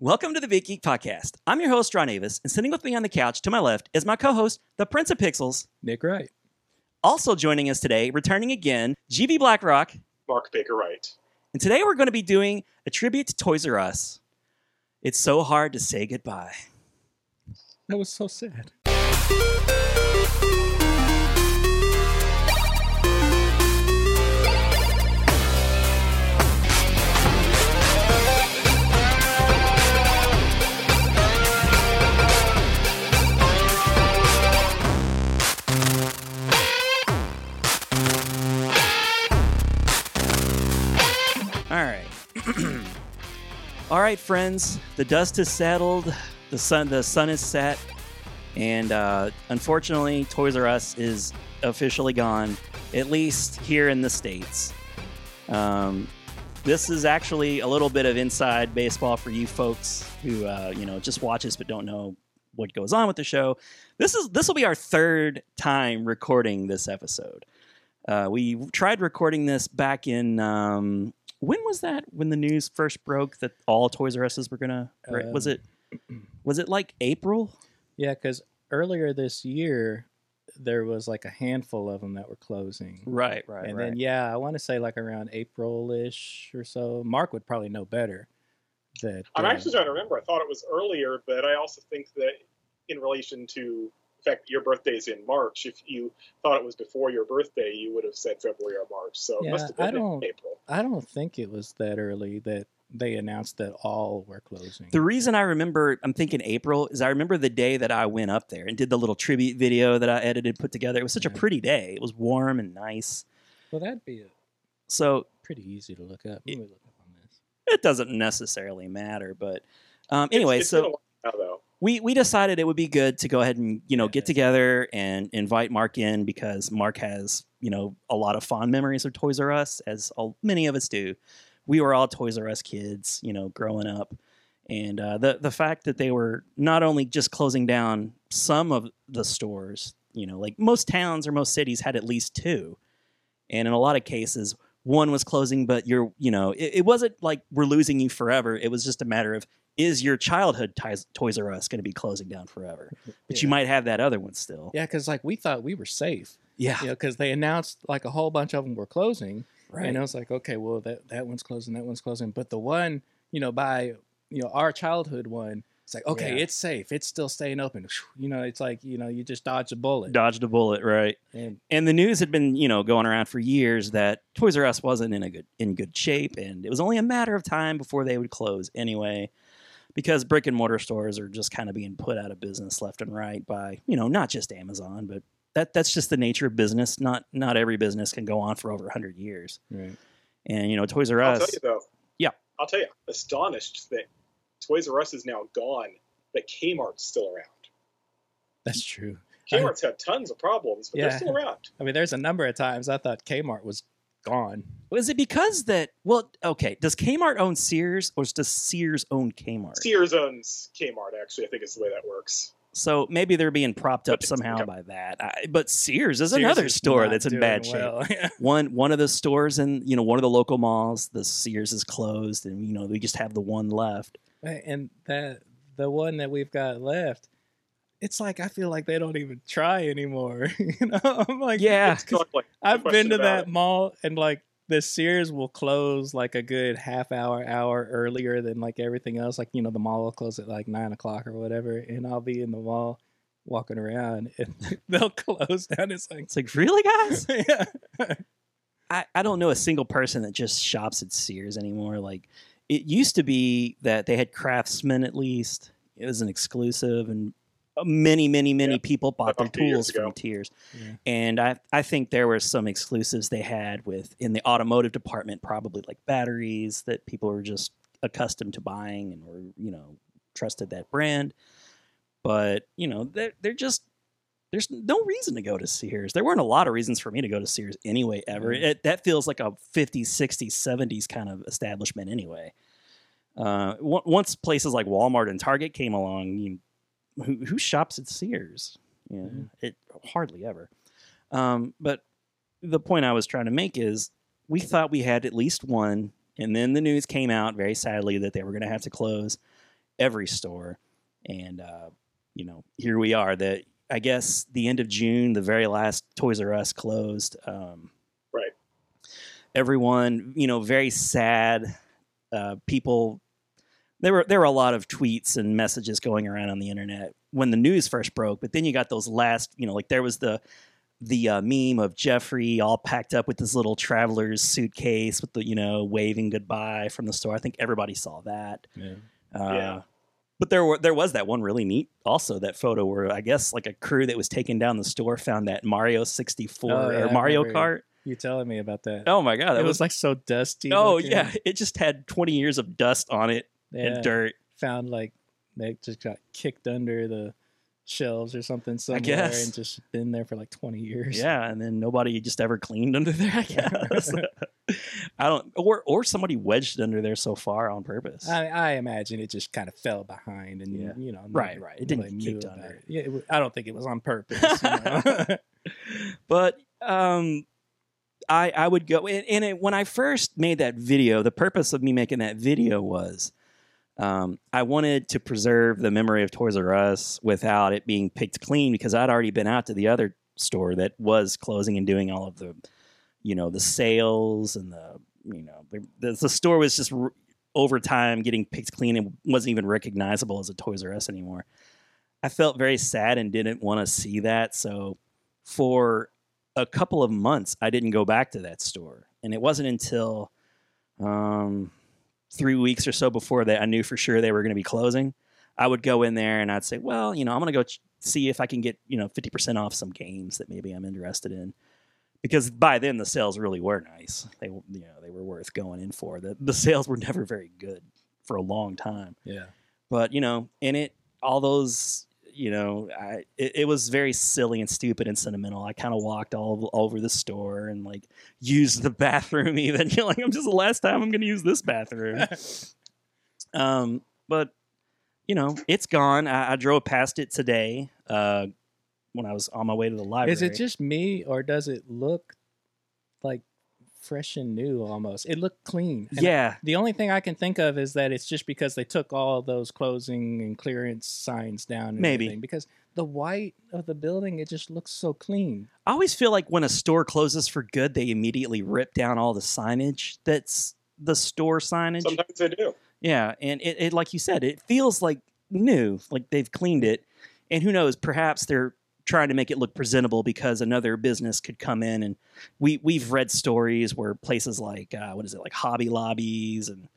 Welcome to the Big Geek Podcast. I'm your host, Ron Avis, and sitting with me on the couch to my left is my co host, the Prince of Pixels. Nick Wright. Also joining us today, returning again, GB Blackrock. Mark Baker Wright. And today we're going to be doing a tribute to Toys R Us. It's so hard to say goodbye. That was so sad. All right, friends. The dust has settled. The sun the sun is set. And uh, unfortunately, Toys R Us is officially gone, at least here in the States. Um, this is actually a little bit of inside baseball for you folks who uh, you know just watch us but don't know what goes on with the show. This is this will be our third time recording this episode. Uh, we tried recording this back in um, when was that? When the news first broke that all Toys R Us's were gonna? was Um, it? Was it like April? Yeah, because earlier this year, there was like a handful of them that were closing. Right, right, and then, yeah, I want to say like around April ish or so. Mark would probably know better. That I'm uh, actually trying to remember. I thought it was earlier, but I also think that in relation to the fact that your birthday's in March, if you thought it was before your birthday, you would have said February or March. So Yeah, it must have I been don't- in April. I don't think it was that early that they announced that all were closing. The reason I remember, I'm thinking April, is I remember the day that I went up there and did the little tribute video that I edited, put together. It was such a pretty day. It was warm and nice. well, that'd be uh, So pretty easy to look up. Let me look up on this. it doesn't necessarily matter. But um, It's- anyway, it's so been a while now, though. We we decided it would be good to go ahead and you know get together and invite Mark in because Mark has you know a lot of fond memories of Toys R Us, as all, many of us do. We were all Toys R Us kids, you know, growing up, and uh, the the fact that they were not only just closing down some of the stores, you know, like most towns or most cities had at least two, and in a lot of cases. One was closing, but you're, you know, it, it wasn't like we're losing you forever. It was just a matter of is your childhood ties, Toys R Us going to be closing down forever? But you might have that other one still. Yeah, because like we thought we were safe. Yeah. You know, because they announced like a whole bunch of them were closing. Right. And I was like, okay, well that that one's closing, that one's closing, but the one, you know, by you know our childhood one, it's like okay, Yeah. it's safe, it's still staying open. You know, it's like you know, you just dodged a bullet. Dodged a bullet, right? and And the news had been, you know, going around for years that Toys R Us wasn't in a good in good shape, and it was only a matter of time before they would close anyway, because brick and mortar stores are just kind of being put out of business left and right by, you know, not just Amazon, but that that's just the nature of business. Not not every business can go on for over hundred years, right. and you know, Toys R I'll Us. tell you though. Yeah. I'll tell you, astonished that Toys R Us is now gone, but Kmart's still around. That's true. Kmart's had tons of problems, but Yeah. they're still around. I mean, there's a number of times I thought Kmart was gone. Was it because that? Well, okay. Does Kmart own Sears, or does Sears own Kmart? Sears owns Kmart. Actually, I think it's the way that works. So maybe they're being propped up somehow by that. I, but Sears is Sears another is store that's in doing bad shape. One one of the stores in you know one of the local malls, the Sears is closed, and you know we just have the one left. and that the one that we've got left, it's like I feel like they don't even try anymore. you know, I'm like, Yeah, It's not like I've been to that it. mall and like the Sears will close like a good half hour, hour earlier than like everything else. Like, you know, the mall will close at like nine o'clock or whatever. And I'll be in the mall walking around and they'll close down. It's like, it's like really, guys. yeah. I, I don't know a single person that just shops at Sears anymore. Like it used to be that they had Craftsman at least. It was an exclusive, and many, many, many Yeah, people bought their about two tools from ago. Tears. Yeah. And I I think there were some exclusives they had with in the automotive department, probably like batteries that people were just accustomed to buying and were you know trusted that brand. But you know they're they're just there's no reason to go to Sears. There weren't a lot of reasons for me to go to Sears anyway, ever. Mhm. It, that feels like a 50s, 60s, 70s kind of establishment anyway. Uh, on- once places like Walmart and Target came along, you, who, who shops at Sears? Yeah, Mhm. it hardly ever. Um, but the point I was trying to make is we thought we had at least one, and then the news came out very sadly that they were going to have to close. every store. And uh, you know, here we are. That I guess the end of June, the very last Toys R Us closed. Um, Right. Everyone, you know, very sad. Uh, people. There were there were a lot of tweets and messages going around on the internet when the news first broke. But then you got those last, you know, like there was the the uh, meme of Geoffrey all packed up with his little traveler's suitcase with the you know waving goodbye from the store. I think everybody saw that. Yeah. Uh, Yeah. But there were there was that one really neat also that photo where I guess like a crew that was taking down the store found that Mario 64 Oh, yeah, or Mario Kart. You telling me about that? Oh my god, that it was, was, like so dusty. oh looking. yeah, it just had 20 years of dust on it yeah. and dirt. Found like they just got kicked under the shelves or something somewhere guess. and just been there for like 20 years. Yeah, and then nobody just ever cleaned under there. I guess. I don't, or or somebody wedged it under there so far on purpose. I, I imagine it just kind of fell behind, and Yeah. you know, Right, right. It didn't get kicked under. it. Yeah, it I don't think it was on purpose. you know? but um i i would go and, and it, when i first made that video the purpose of me making that video was um, I wanted to preserve the memory of Toys R Us without it being picked clean because I'd already been out to the other store that was closing and doing all of the, you know, the sales and the, you know, the, the, store was just r- over time getting picked clean and wasn't even recognizable as a Toys R Us anymore. I felt very sad and didn't want to see that. So for a couple of months, I didn't go back to that store. And it wasn't until um, three weeks or so before that I knew for sure they were going to be closing. I would go in there and I'd say, well, you know, I'm going to go ch- see if I can get, you know, 50% off some games that maybe I'm interested in. Because by then the sales really were nice. They, you know, they were worth going in for. The, the sales were never very good for a long time yeah. but you know in it all those you know I, it, it was very silly and stupid and sentimental. I kind of walked all over the store and like used the bathroom even. You're like i'm just the last time i'm gonna use this bathroom. Um but you know it's gone. I, I drove past it today uh when i was on my way to the library Is it just me, or does it look like fresh and new almost? It looked clean. And yeah The only thing I can think of is that it's just because they took all those closing and clearance signs down. And Maybe. everything. because the white of the building it just looks so clean. I always feel like when a store closes for good, they immediately rip down all the signage that's the store signage. Sometimes they do. Yeah, and it, it like you said, it feels like new, like they've cleaned it. And who knows, perhaps they're trying to make it look presentable because another business could come in and we we've read stories where places like uh, what is it like Hobby Lobbies and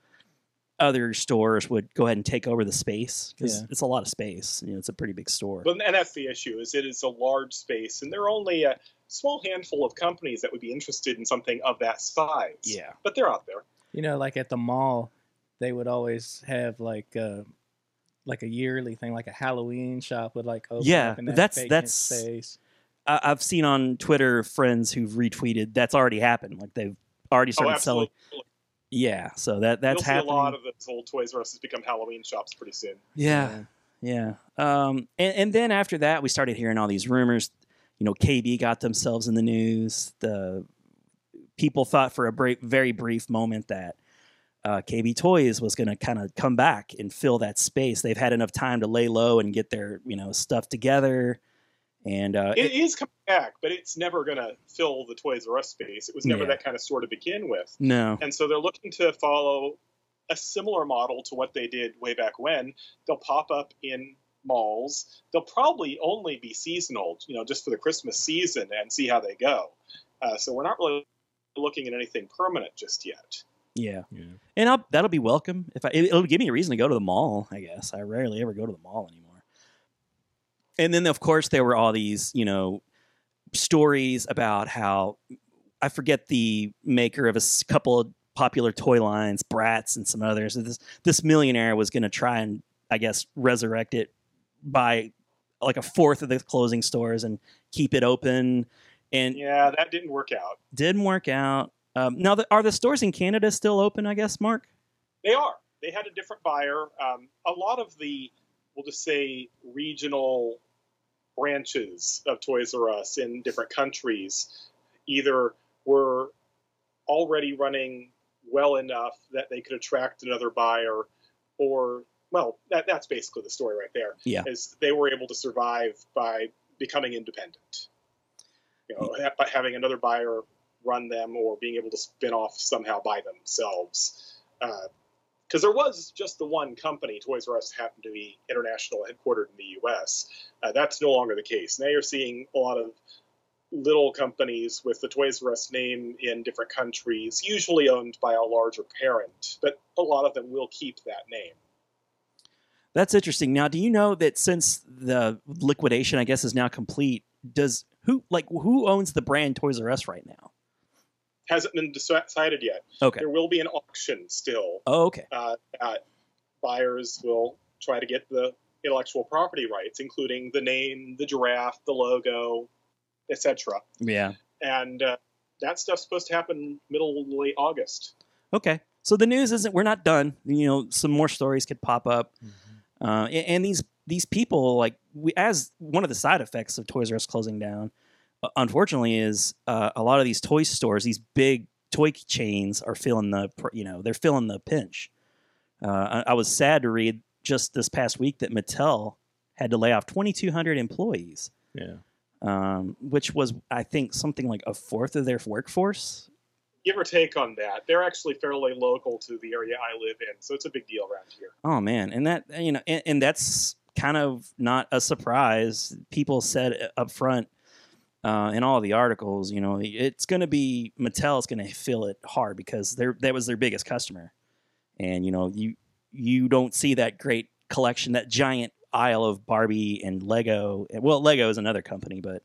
other stores would go ahead and take over the space because Yeah. it's a lot of space. You know, it's a pretty big store. But and that's the issue is it is a large space, and there are only a small handful of companies that would be interested in something of that size. yeah, but they're out there. You know, like at the mall, they would always have like uh, like a yearly thing, like a Halloween shop would like open Yeah, up in that that's- vacant that's- space. I, I've seen on Twitter friends who've retweeted that's already happened. Like they've already Oh, started selling. Yeah, so that that's You'll see happening. a lot of those old Toys R Us has become Halloween shops pretty soon. yeah, yeah. Um, and, and then after that, we started hearing all these rumors. You know, KB got themselves in the news. The people thought for a brief, very brief moment that uh, KB Toys was going to kind of come back and fill that space. They've had enough time to lay low and get their you know stuff together. And uh, It is coming back, but it's never going to fill the Toys R Us space. It was never Yeah. that kind of store to begin with. no, And so they're looking to follow a similar model to what they did way back when. They'll pop up in malls. They'll probably only be seasonal, you know, just for the Christmas season and see how they go. Uh, so we're not really looking at anything permanent just yet. Yeah. Yeah. and I'll, that'll be welcome. If I, it, it'll give me a reason to go to the mall. I guess I rarely ever go to the mall anymore. And then, of course, there were all these, you know, stories about how I forget the maker of a couple of popular toy lines, Bratz and some others. This this millionaire was going to try and, I guess, resurrect it by like a fourth of the closing stores and keep it open. And Yeah, that didn't work out. didn't work out. Um, now, the, are the stores in Canada still open? I guess, Mark. They are. They had a different buyer. Um, a lot of the, we'll just say, regional branches of Toys R Us in different countries either were already running well enough that they could attract another buyer, or, well, that, that that's basically the story right there. Yeah. is they were able to survive by becoming independent. You know, by having another buyer run them or being able to spin off somehow by themselves. Because there was just the one company, Toys R Us happened to be international, headquartered in the U.S. Uh, that's no longer the case. Now you're seeing a lot of little companies with the Toys R Us name in different countries, usually owned by a larger parent, but a lot of them will keep that name. That's interesting. Now, do you know that since the liquidation, I guess, is now complete, does who like who owns the brand Toys R Us right now? Hasn't been decided yet. Okay. There will be an auction still. Oh, okay. Uh, that buyers will try to get the intellectual property rights, including the name, the giraffe, the logo, etc. Yeah. And uh, that stuff's supposed to happen middle to late August. Okay. So the news isn't we're not done. You know, some more stories could pop up. Uh, a- and these these people like we as one of the side effects of Toys R Us closing down, unfortunately, is uh, a lot of these toy stores, these big toy chains, are feeling the you know they're feeling the pinch. Uh, I, I was sad to read just this past week that Mattel had to lay off 2,200 employees, Yeah. um, which was I think something like a fourth of their workforce. Give or take on that, they're actually fairly local to the area I live in, so it's a big deal around here. Oh man, and that you know, and, and that's kind of not a surprise. People said up front uh, in all the articles, you know, it's going to be Mattel's going to feel it hard because they're that was their biggest customer, and you know, you you don't see that great collection, that giant aisle of Barbie and Lego. Well, Lego is another company, but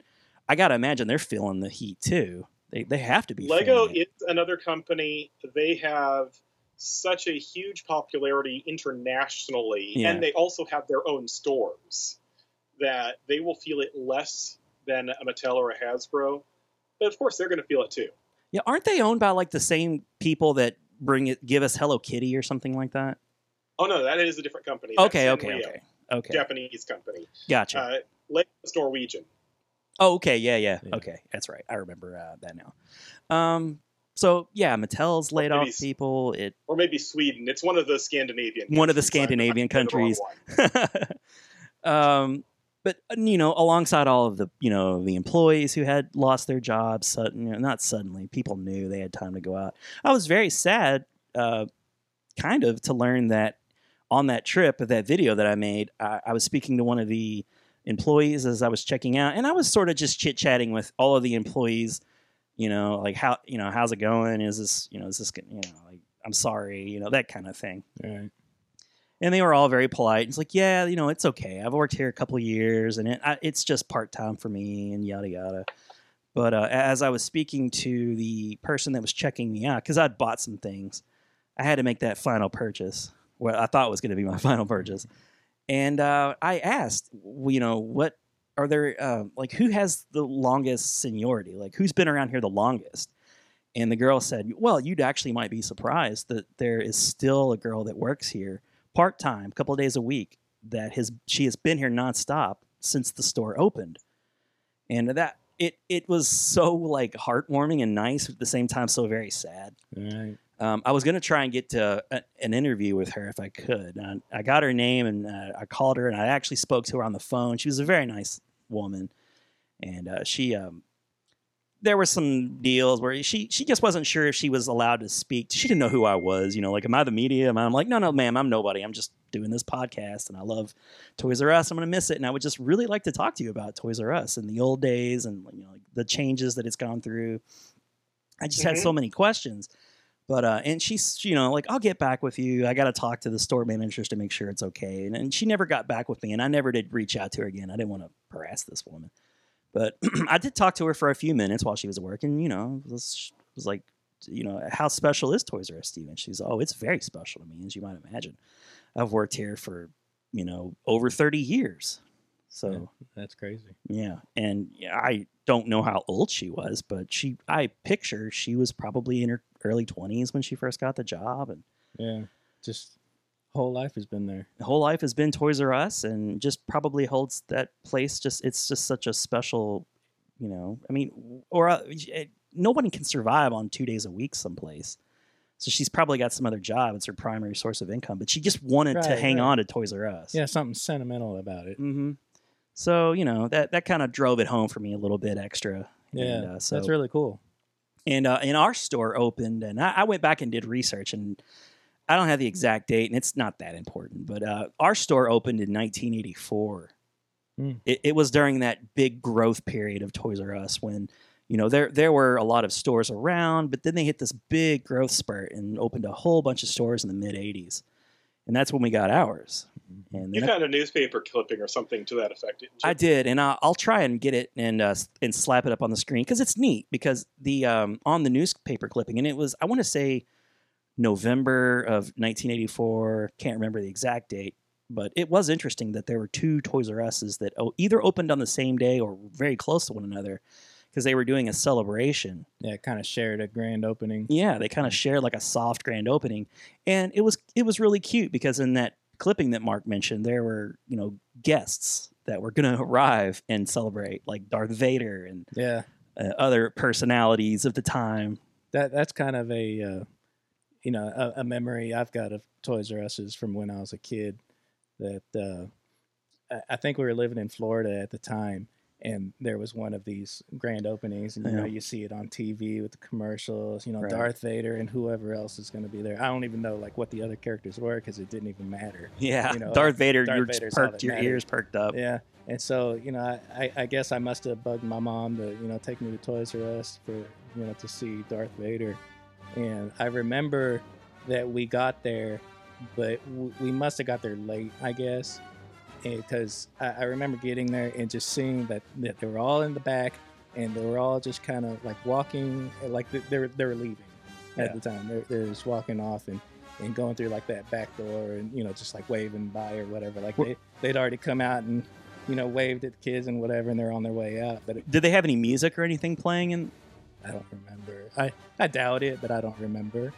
I got to imagine they're feeling the heat too. They they have to be. Lego is another company. They have such a huge popularity internationally, Yeah. and they also have their own stores that they will feel it less than a Mattel or a Hasbro. But of course, they're going to feel it too. Yeah, aren't they owned by like the same people that bring it, give us Hello Kitty or something like that? Oh no, that is a different company. That's Okay, okay, Sanrio, okay, okay, Japanese company. gotcha. Uh, Lego's Norwegian. oh, okay, yeah, yeah, Yeah. okay, that's right. I remember uh, that now. Um, so yeah, Mattel's laid maybe off people. It or maybe Sweden. It's one of the Scandinavian. One of the countries. I- I Scandinavian said the countries. um, but uh, you know, alongside all of the you know the employees who had lost their jobs, sudden, you know, not suddenly, people knew they had time to go out. I was very sad, uh, kind of, to learn that on that trip, that video that I made, I, I was speaking to one of the employees as I was checking out, and I was sort of just chit chatting with all of the employees. You know, like how you know how's it going? Is this you know is this you know like I'm sorry, you know that kind of thing. And they were all very polite. It's like, yeah, you know, it's okay. I've worked here a couple years, and it, I, it's just part time for me, and yada yada. But uh, as I was speaking to the person that was checking me out, because I'd bought some things, I had to make that final purchase, what I thought was going to be my final purchase, and uh, I asked, you know, what are there uh, like who has the longest seniority? Like who's been around here the longest? And the girl said, "Well, you'd actually might be surprised that there is still a girl that works here part time, a couple of days a week. That has she has been here nonstop since the store opened, and that it it was so like heartwarming and nice at the same time, so very sad. Right. Um, I was gonna try and get to a, an interview with her if I could. And I got her name and uh, I called her and I actually spoke to her on the phone. She was a very nice woman, and uh, she um, there were some deals where she she just wasn't sure if she was allowed to speak. She didn't know who I was. You know, like am I the media? I? I'm like, no, no, ma'am, I'm nobody. I'm just doing this podcast, and I love Toys R Us. I'm gonna miss it, and I would just really like to talk to you about Toys R Us and the old days and you know like the changes that it's gone through. I just had Mhm. so many questions. But uh, and she's you know like I'll get back with you. I got to talk to the store managers to make sure it's okay. And, and she never got back with me, and I never did reach out to her again. I didn't want to harass this woman, but I did talk to her for a few minutes while she was at work, and you know it was, was like you know how special is Toys R Us, Steven? She's oh it's very special to me, as you might imagine. I've worked here for you know over thirty years, so. Yeah, that's crazy. Yeah, and yeah, I don't know how old she was, but she I picture she was probably in her early twenties when she first got the job, and Yeah. Just whole life has been there. whole life has been Toys R Us, and just probably holds that place. Just it's just such a special, you know. I mean, or uh, it, no one can survive on two days a week someplace. So she's probably got some other job. It's her primary source of income, but she just wanted to hang right. on to Toys R Us. Yeah, something sentimental about it. Mm-hmm. So you know that that kind of drove it home for me a little bit extra. Yeah, And, uh, so that's really cool. and uh, and our store opened, and I, I went back and did research, and I don't have the exact date, and it's not that important, but uh, our store opened in 1984. Hmm. It, it was during that big growth period of Toys R Us when you know there there were a lot of stores around, but then they hit this big growth spurt and opened a whole bunch of stores in the mid 80s, and that's when we got ours. And You then found a newspaper clipping or something to that effect. didn't you? I did, and I'll, I'll try and get it and uh, and slap it up on the screen because it's neat. Because the um, on the newspaper clipping, and it was I want to say November of 1984. Can't remember the exact date, but it was interesting that there were two Toys R Us's that either opened on the same day or very close to one another because they were doing a celebration. Yeah, kind of shared a grand opening. Yeah, they kind of shared like a soft grand opening, and it was it was really cute because in that clipping that Mark mentioned, there were you know guests that were going to arrive and celebrate, like Darth Vader and Yeah, uh, other personalities of the time. that that's kind of a uh, you know a, a memory I've got of Toys R Us's from when I was a kid. That uh, I- think we were living in Florida at the time, and there was one of these grand openings, and you know you see it on TV with the commercials. You know Right. Darth Vader and whoever else is going to be there. I don't even know like what the other characters were because it didn't even matter. Yeah, You know, Darth Vader, Darth you're perked, your mattered. ears perked up. Yeah. And so, you know, I, I, I guess I must have bugged my mom to, you know, take me to Toys R Us for, you know, to see Darth Vader. And I remember that we got there, but we must have got there late, I guess. Because I, I remember getting there and just seeing that, that they were all in the back and they were all just kind of like walking, eh, like they, they, were, they were leaving at Yeah. the time. They're, they're just walking off and, and going through like that back door and, you know, just like waving by or whatever. Like they, they'd already come out and you know waved at the kids and whatever and they're on their way out but it, Did they have any music or anything playing? In i don't remember i i doubt it but i don't remember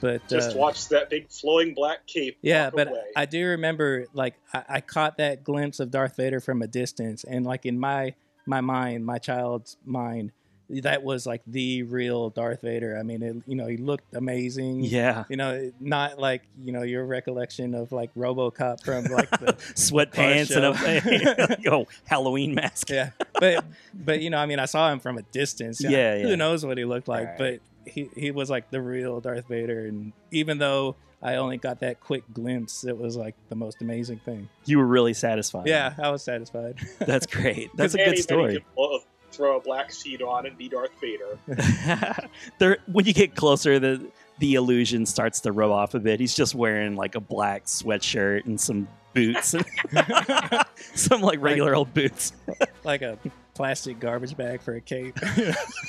but Just uh, watch that big flowing black cape. yeah but away. i do remember like I, I caught that glimpse of darth vader from a distance and like in my my mind my child's mind that was like the real darth vader i mean it, you know he looked amazing yeah, you know not like you know your recollection of like robocop from like the sweatpants and a you know, Halloween mask. yeah but but you know i mean i saw him from a distance Yeah, who yeah. knows what he looked like Right. but he he was like the real darth vader and even though i only got that quick glimpse it was like the most amazing thing You were really satisfied. yeah i was satisfied that's great. That's a good story. Could, throw a black sheet on and be Darth Vader. there, when you get closer, the the illusion starts to rub off a bit. He's just wearing like a black sweatshirt and some boots, some like regular old boots. like a plastic garbage bag for a cape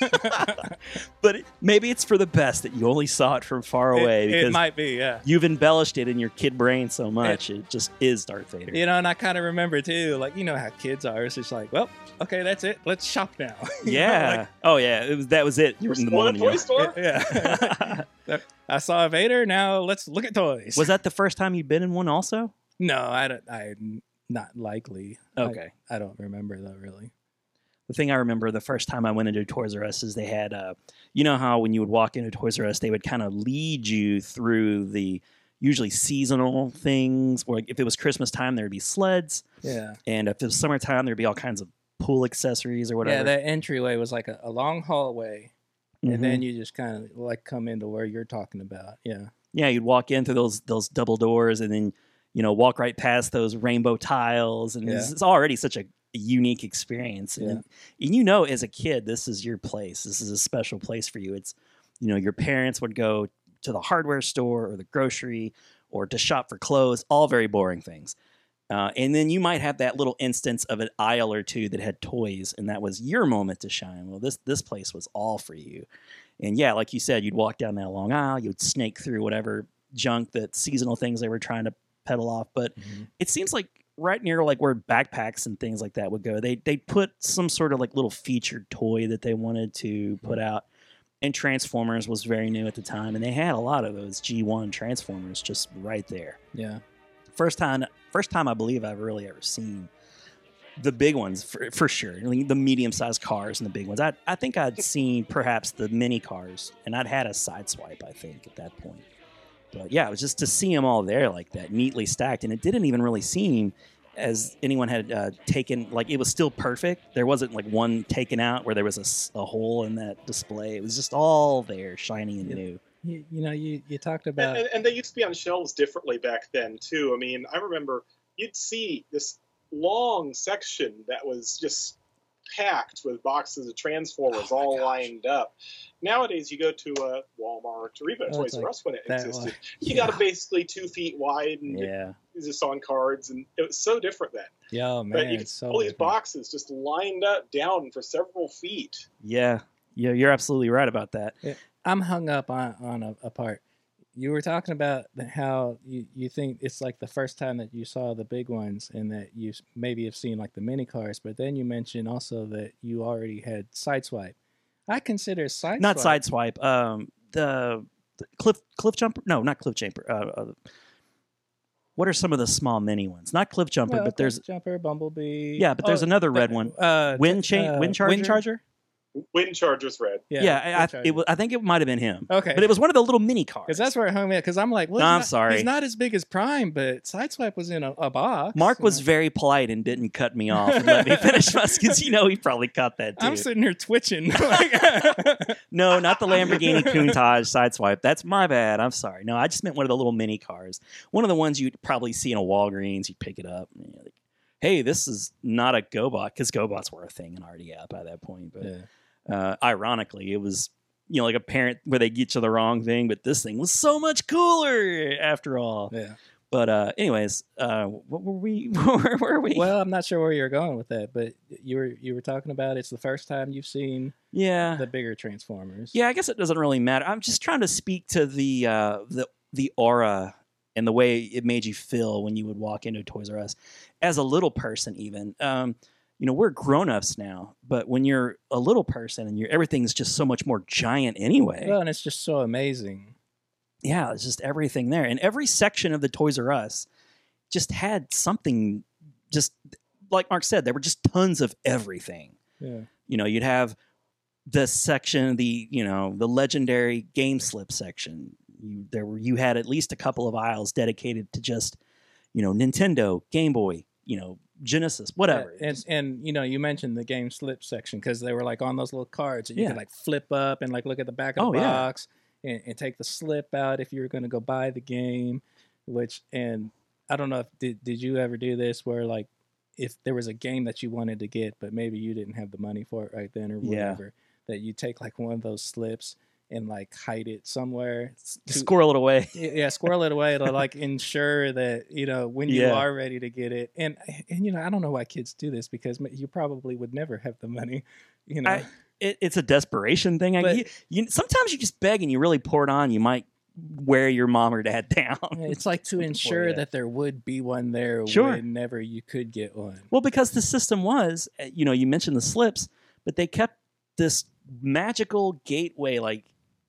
But it, maybe it's for the best that you only saw it from far away it, because it might be yeah you've embellished it in your kid brain so much. It, just is Darth Vader. you know and i kind of remember too like you know how kids are it's just like well okay that's it let's shop now You know, yeah. like, oh yeah. It was that was it. You were in the Spoiled millennium. toy store? yeah I saw a Vader. Now let's look at toys. was that the first time you'd been in one? Also. no, I don't. I not likely. I- Okay. I, don't remember though. Really. The thing I remember the first time I went into Toys R Us is they had, uh, you know how when you would walk into Toys R Us, they would kind of lead you through the usually seasonal things. Or if it was Christmas time, there'd be sleds, Yeah. and if it was summertime, there'd be all kinds of pool accessories or whatever. Yeah. That entryway was like a, a long hallway, Mhm. and then you just kind of like come into where you're talking about. Yeah. yeah, you'd walk in through those those double doors, and then you know walk right past those rainbow tiles, and it's, it's already such a unique experience. Yeah. And, and you know, as a kid, this is your place. This is a special place for you. It's you know your parents would go to the hardware store or the grocery or to shop for clothes, all very boring things. Uh, and then you might have that little instance of an aisle or two that had toys, and that was your moment to shine. Well, this this place was all for you. And yeah, like you said, you'd walk down that long aisle, you'd snake through whatever junk that seasonal things they were trying to peddle off. But it seems like right near like where backpacks and things like that would go, they they put some sort of like little featured toy that they wanted to mm-hmm. put out. And Transformers was very new at the time, and they had a lot of those G1 Transformers just right there Yeah. first time first time I believe I've really ever seen the big ones for, for sure. Like the medium sized cars and the big ones. I, I think I'd seen perhaps the mini cars and I'd had a Sideswipe, I think, at that point. But yeah, it was just to see them all there like that, neatly stacked. And it didn't even really seem as anyone had uh, taken, like it was still perfect. There wasn't like one taken out where there was a hole in that display. It was just all there, shiny and Yeah. new. You, you know, you, you talked And, about and, and they used to be on shelves differently back then too. I mean, I remember you'd see this long section that was just packed with boxes of Transformers Oh all gosh. lined up. Nowadays, you go to a Walmart or even a Oh, it's Toys R Us when it existed. one. You Yeah. got it basically two feet wide and Yeah. it's just on cards, and it was so different then. Yo, oh, But man, you could, so all these different. boxes just lined up down for several feet. Yeah. Yeah. You're absolutely right about that. I'm hung up on on a, a part. You were talking about how you, you think it's like the first time that you saw the big ones and that you maybe have seen like the mini cars, but then you mentioned also that you already had Sideswipe. I consider Sideswipe Not sideswipe. Um, the, the cliff cliff jumper. No, not cliff jumper. Uh, uh, what are some of the small mini ones? Not cliff jumper, Well, but there's Jumper, Bumblebee. yeah, but there's Oh, another red but, one. Uh, Wind chain, uh, wind charger. Wind Charger. Wind Charger's red. Yeah, Wind I, I, it was, I think it might have been him. Okay. But it was one of the little mini cars. Because that's where it hung me Because I'm like, well, No, I'm not- sorry. He's not as big as Prime, but Sideswipe was in a, a box. Mark you was know. very polite and didn't cut me off and let me finish my because you know he probably caught that too. I'm sitting here twitching. No, not the Lamborghini Countach sideswipe. That's my bad. I'm sorry. No, I just meant one of the little mini cars. One of the ones you'd probably see in a Walgreens. You'd pick it up. And you're like, hey, this is not a GoBot because GoBots were a thing and already out by that point. But Yeah. Uh, ironically, it was you know like a parent where they get you the wrong thing, but this thing was so much cooler after all. yeah. But uh, anyways, uh, what were we? where were we? Well, I'm not sure where you're going with that, but you were you were talking about it's the first time you've seen yeah, the bigger Transformers. yeah. I guess it doesn't really matter. I'm just trying to speak to the uh, the the aura and the way it made you feel when you would walk into Toys R Us as a little person. Even um, you know we're grown ups now, but when you're a little person and you're everything's just so much more giant anyway. Well, and it's just so amazing. yeah, it's just everything there. And every section of the Toys R Us just had something, just like Mark said, there were just tons of everything. Yeah. You know, you'd have the section, the, you know, the legendary game slip section. You, there were, you had at least a couple of aisles dedicated to just, you know, Nintendo, Game Boy, you know, Genesis, whatever. Yeah, and and you know, you mentioned the game slip section because they were like on those little cards, and you Yeah. could like flip up and like look at the back of Oh, the yeah. box and, and take the slip out if you were going to go buy the game. Which and I don't know if did did you ever do this where like if there was a game that you wanted to get but maybe you didn't have the money for it right then or Yeah. whatever that you take like one of those slips and like hide it somewhere to- Squirrel it away. yeah, squirrel it away to like ensure that you know when you Yeah. are ready to get it. And and you know, I don't know why kids do this because you probably would never have the money. You know, I- It, it's a desperation thing. I, But- you, you, sometimes you just beg and you really pour it on. You might wear your mom or dad down. it's like to ensure that there would be one there Sure. whenever you could get one. Well, because the system was, uh, you know, you mentioned the slips, but they kept this magical gateway, like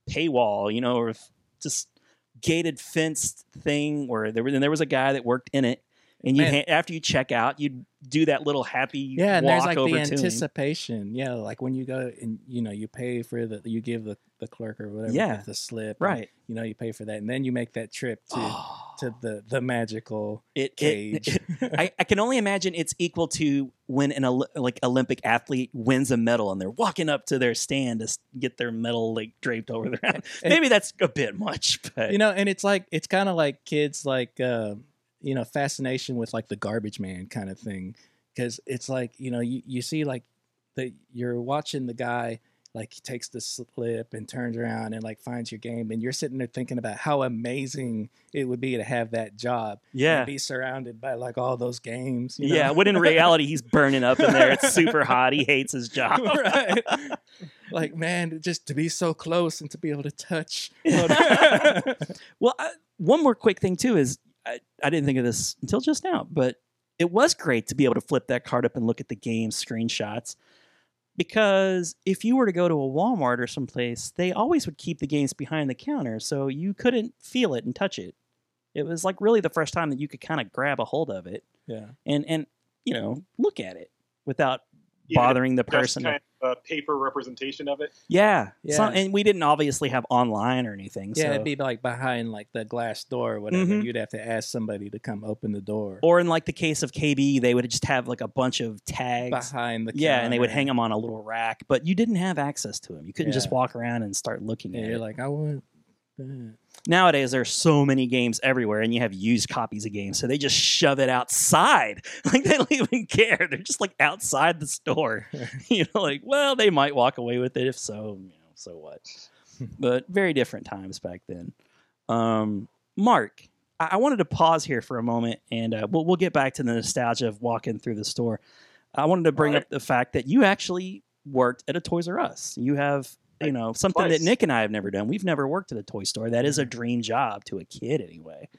paywall, you know, or just gated fenced thing where there was, and there was a guy that worked in it. And you ha- after you check out, you'd do that little happy Yeah, and there's like the anticipation. Yeah, like when you go and you know you pay for the you give the, the clerk or whatever Yeah. the slip, and, Right. you know you pay for that, and then you make that trip to Oh, to the the magical it, it, cage. I, I can only imagine it's equal to when an like Olympic athlete wins a medal and they're walking up to their stand to get their medal like draped over their head. And- Maybe that's a bit much, but you know and it's like it's kind of like kids like uh, you know fascination with like the garbage man kind of thing because it's like you know you, you see like the you're watching the guy like he takes the slip and turns around and like finds your game and you're sitting there thinking about how amazing it would be to have that job yeah. and be surrounded by like all those games you know? Yeah, when in reality he's burning up in there. It's super hot. He hates his job. right like man just to be so close and to be able to touch Well, I, one more quick thing too is I, I didn't think of this until just now, but it was great to be able to flip that card up and look at the game screenshots. Because if you were to go to a Walmart or someplace, they always would keep the games behind the counter, so you couldn't feel it and touch it. It was like really the first time that you could kind of grab a hold of it yeah and and you know look at it. without bothering the just person. kind of a paper representation of it. yeah, Yeah. So- and we didn't obviously have online or anything. Yeah, so. it'd be like behind like the glass door or whatever. Mhm. You'd have to ask somebody to come open the door or in like the case of KB, they would just have like a bunch of tags. behind the Yeah, and they would hang them on a little rack, but you didn't have access to them. You couldn't just walk around and start looking And at you're it. like, I want that. Nowadays, there's so many games everywhere, and you have used copies of games, so they just shove it outside. Like they don't even care. They're just like outside the store. you know, like well, they might walk away with it if so. You know, so what? but very different times back then. Um, Mark, I-, I wanted to pause here for a moment, and uh, we'll we'll get back to the nostalgia of walking through the store. I wanted to bring Alright. up the fact that you actually worked at a Toys R Us. You have, you know, something that Nick and I have never done. We've never worked at a toy store. That is a dream job to a kid, anyway.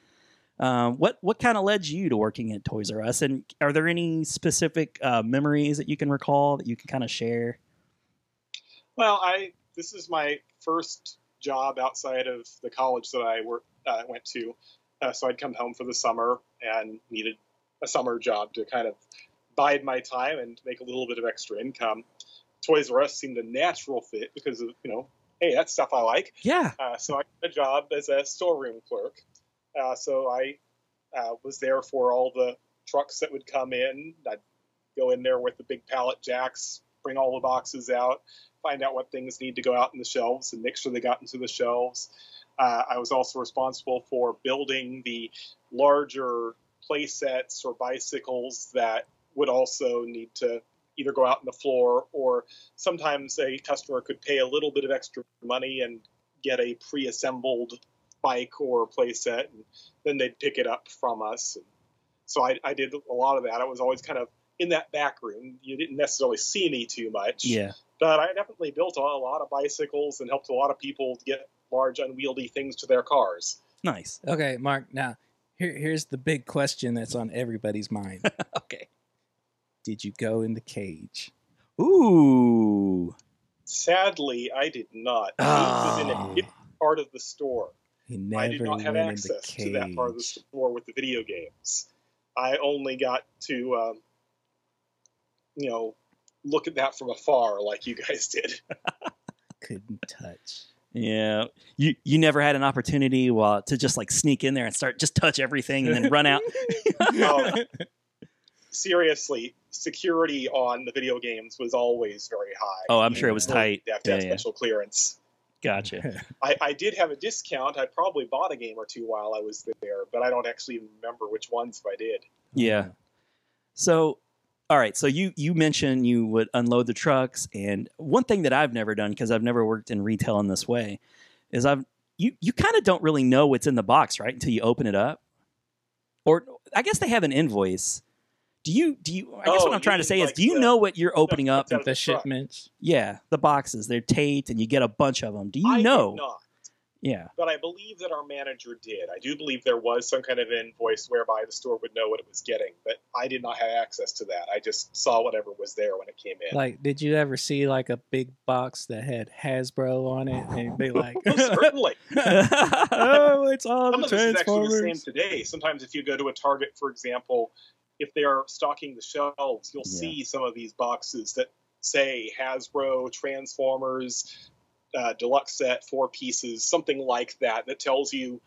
Um, what what kind of led you to working at Toys R Us, and are there any specific uh, memories that you can recall that you can kind of share? Well, I this is my first job outside of the college that I work uh, went to. Uh, so I'd come home for the summer and needed a summer job to kind of bide my time and make a little bit of extra income. Toys R Us seemed a natural fit because of you know, hey, that's stuff I like. Yeah, Uh, so I got a job as a storeroom clerk. Uh, so I uh, was there for all the trucks that would come in. I'd go in there with the big pallet jacks, bring all the boxes out, find out what things need to go out in the shelves, and make sure they got into the shelves. Uh, I was also responsible for building the larger play sets or bicycles that would also need to either go out on the floor or sometimes a customer could pay a little bit of extra money and get a pre-assembled bike or playset, and then they'd pick it up from us. And so I, I did a lot of that. I was always kind of in that back room. You didn't necessarily see me too much, yeah. but I definitely built a lot of bicycles and helped a lot of people get large, unwieldy things to their cars. Nice. Okay, Mark. Now, here, here's the big question that's on everybody's mind. Okay. Did you go in the cage? Ooh. Sadly, I did not. It was in a Oh. part of the store. He I never did not have went in access the to that part of the store with the video games. I only got to, um, you know, look at that from afar like you guys did. Couldn't touch. Yeah. You you never had an opportunity well, to just like sneak in there and start just touch everything and then run out. Oh, seriously, security on the video games was always very high. Oh, I'm sure it was tight. You have to have Yeah, yeah. special clearance. Gotcha. I, I did have a discount. I probably bought a game or two while I was there, but I don't actually remember which ones if I did. Yeah. So, all right. So you you mentioned you would unload the trucks, and one thing that I've never done because I've never worked in retail in this way is I've you you kind of don't really know what's in the box right until you open it up, or I guess they have an invoice. Do you do you? I guess Oh, what I'm trying to mean say is, do you the- know what you're opening up? that's The the shipments. Yeah, the boxes they're taped, and you get a bunch of them. Do you I know? did not, Yeah. but I believe that our manager did. I do believe there was some kind of invoice whereby the store would know what it was getting, but I did not have access to that. I just saw whatever was there when it came in. Like, did you ever see like a big box that had Hasbro on it, and be like, oh, Certainly. "Oh, it's all Some the of this is actually the same today. Sometimes, if you go to a Target, for example, if they are stocking the shelves, you'll Yeah. see some of these boxes that say Hasbro, Transformers, uh, deluxe set, four pieces, something like that, that tells you,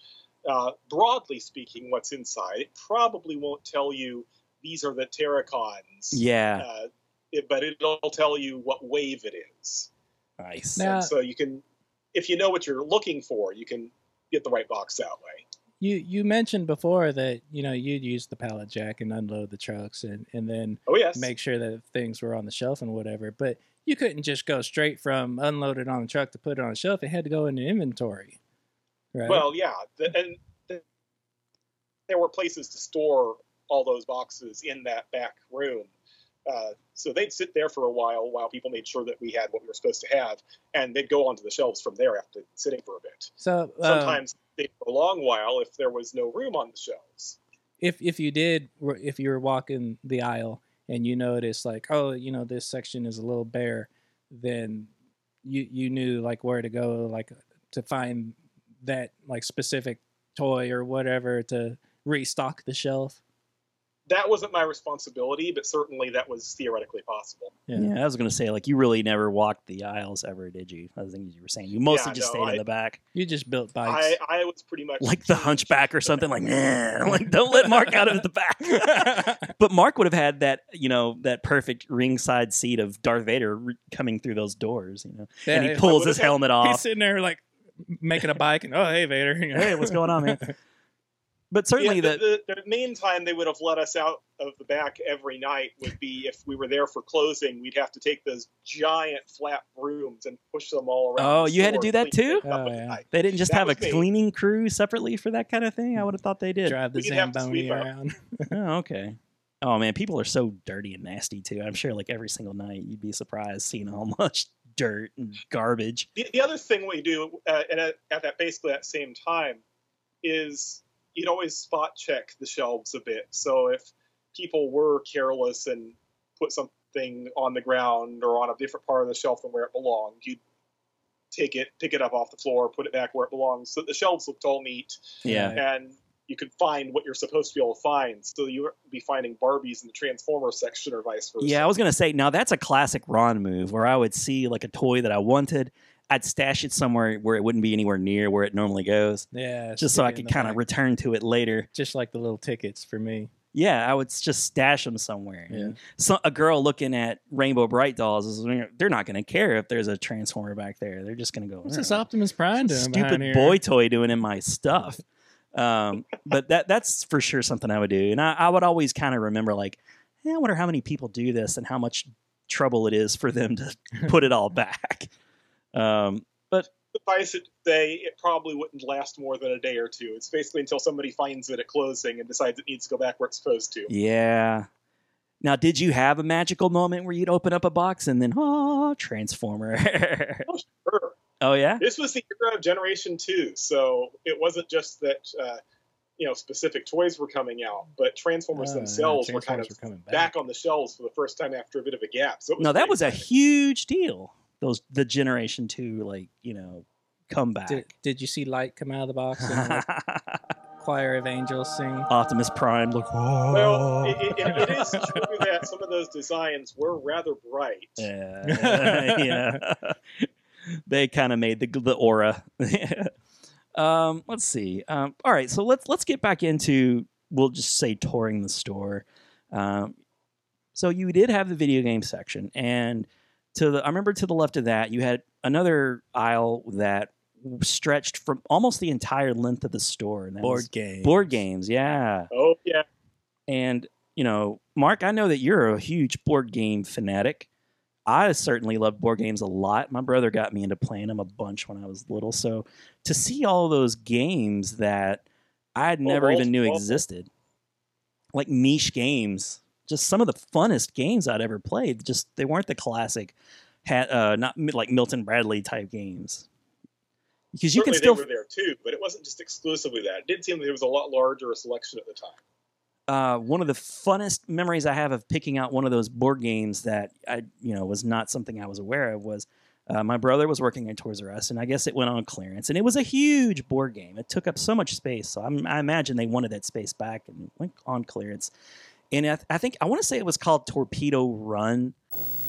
uh, broadly speaking, what's inside. It probably won't tell you these are the Terrorcons, yeah. uh, it, but it'll tell you what wave it is. Nice. Now- so you can, if you know what you're looking for, you can get the right box that way. You you mentioned before that you know you'd use the pallet jack and unload the trucks and and then Oh yes. make sure that things were on the shelf and whatever. But you couldn't just go straight from unload it on the truck to put it on the shelf. It had to go in the inventory, right? Well, yeah, the, and the, there were places to store all those boxes in that back room. Uh, so they'd sit there for a while while people made sure that we had what we were supposed to have, and they'd go onto the shelves from there after sitting for a bit. so uh, Sometimes they a long while if there was no room on the shelves. if if you did if you were walking the aisle and you noticed like oh you know this section is a little bare then you you knew like where to go like to find that like specific toy or whatever to restock the shelf that wasn't my responsibility, but certainly that was theoretically possible. Yeah. Yeah, I was gonna say like you really never walked the aisles ever, did you? I think you were saying you mostly Yeah, just no, stayed in the back, You just built bikes. I, I was pretty much like the Hunchback or something. Like, nah, like don't let Mark out of the back. but Mark would have had that, you know, that perfect ringside seat of Darth Vader re- coming through those doors, you know, Yeah, and he pulls would've his had- off. He's sitting there like making a bike, and oh hey Vader, Hey, what's going on, man? But certainly yeah, that the, the, the main time they would have let us out of the back every night would be if we were there for closing. We'd have to take those giant flat brooms and push them all around. Oh, you had to do that too? Oh, yeah. they didn't just that have a me. cleaning crew separately for that kind of thing. I would have thought they did. drive the We'd have to Zamboni around. Oh, okay. Oh man, people are so dirty and nasty too. I'm sure like every single night you'd be surprised seeing how much dirt and garbage. The, the other thing we do uh, at, at that basically that same time is you'd always spot check the shelves a bit. So if people were careless and put something on the ground or on a different part of the shelf than where it belonged, you'd take it, pick it up off the floor, put it back where it belongs. So the shelves looked all neat, Yeah. and you could find what you're supposed to be able to find. So you would be finding Barbies in the Transformer section or vice versa. Yeah, I was gonna say now that's a classic Ron move where I would see like a toy that I wanted, I'd stash it somewhere where it wouldn't be anywhere near where it normally goes, Yeah, just so I stick it in could kind of return to it later. just like the little tickets for me. Yeah, I would just stash them somewhere. Yeah. So a girl looking at Rainbow Brite dolls is they're not going to care if there's a transformer back there. They're just going to go. What's "Eh, this Optimus Prime doing? stupid here?" boy toy doing in my stuff. Um, but that that's for sure something I would do, and I, I would always kind of remember like, "Eh, I wonder how many people do this and how much trouble it is for them to put it all back. Um, but suffice it to say, it probably wouldn't last more than a day or two. It's basically until somebody finds it at closing and decides it needs to go back where it's supposed to. yeah. Now, did you have a magical moment where you'd open up a box and then, oh, Transformer? Sure. oh yeah. This was the era of Generation 2, so it wasn't just that uh, you know specific toys were coming out, but Transformers Oh, yeah, themselves were kind of were coming back. on the shelves for the first time after a bit of a gap. So it was No, that pretty was a huge deal. Those the Generation Two, like you know, comeback. Did, did you see light come out of the box and like, choir of angels sing? Optimus Prime, look. Well, it, it, it is true that some of those designs were rather bright. Yeah, yeah. they kind of made the the aura. um, let's see. Um, all right, so let's let's get back into we'll just say touring the store. Um, so you did have the video game section, and to the I remember to the left of that you had another aisle that stretched from almost the entire length of the store, and that Board game. board games. Yeah. Oh yeah, And, you know, Mark, I know that you're a huge board game fanatic. I certainly love board games a lot. My brother got me into playing them a bunch when I was little. So to see all those games that I had Oh, never balls- even knew balls. existed, like niche games, just some of the funnest games I'd ever played. Just they weren't the classic, ha- uh, not like Milton Bradley type games. Because you can still they were there too, but it wasn't just exclusively that. It did seem that there was a lot larger a selection at the time. uh, one of the funnest memories I have of picking out one of those board games that I, you know, was not something I was aware of was uh, my brother was working at Toys R Us, and I guess it went on clearance, and it was a huge board game. It took up so much space, so I'm, I imagine they wanted that space back and went on clearance. And I, th- I think I want to say it was called Torpedo Run.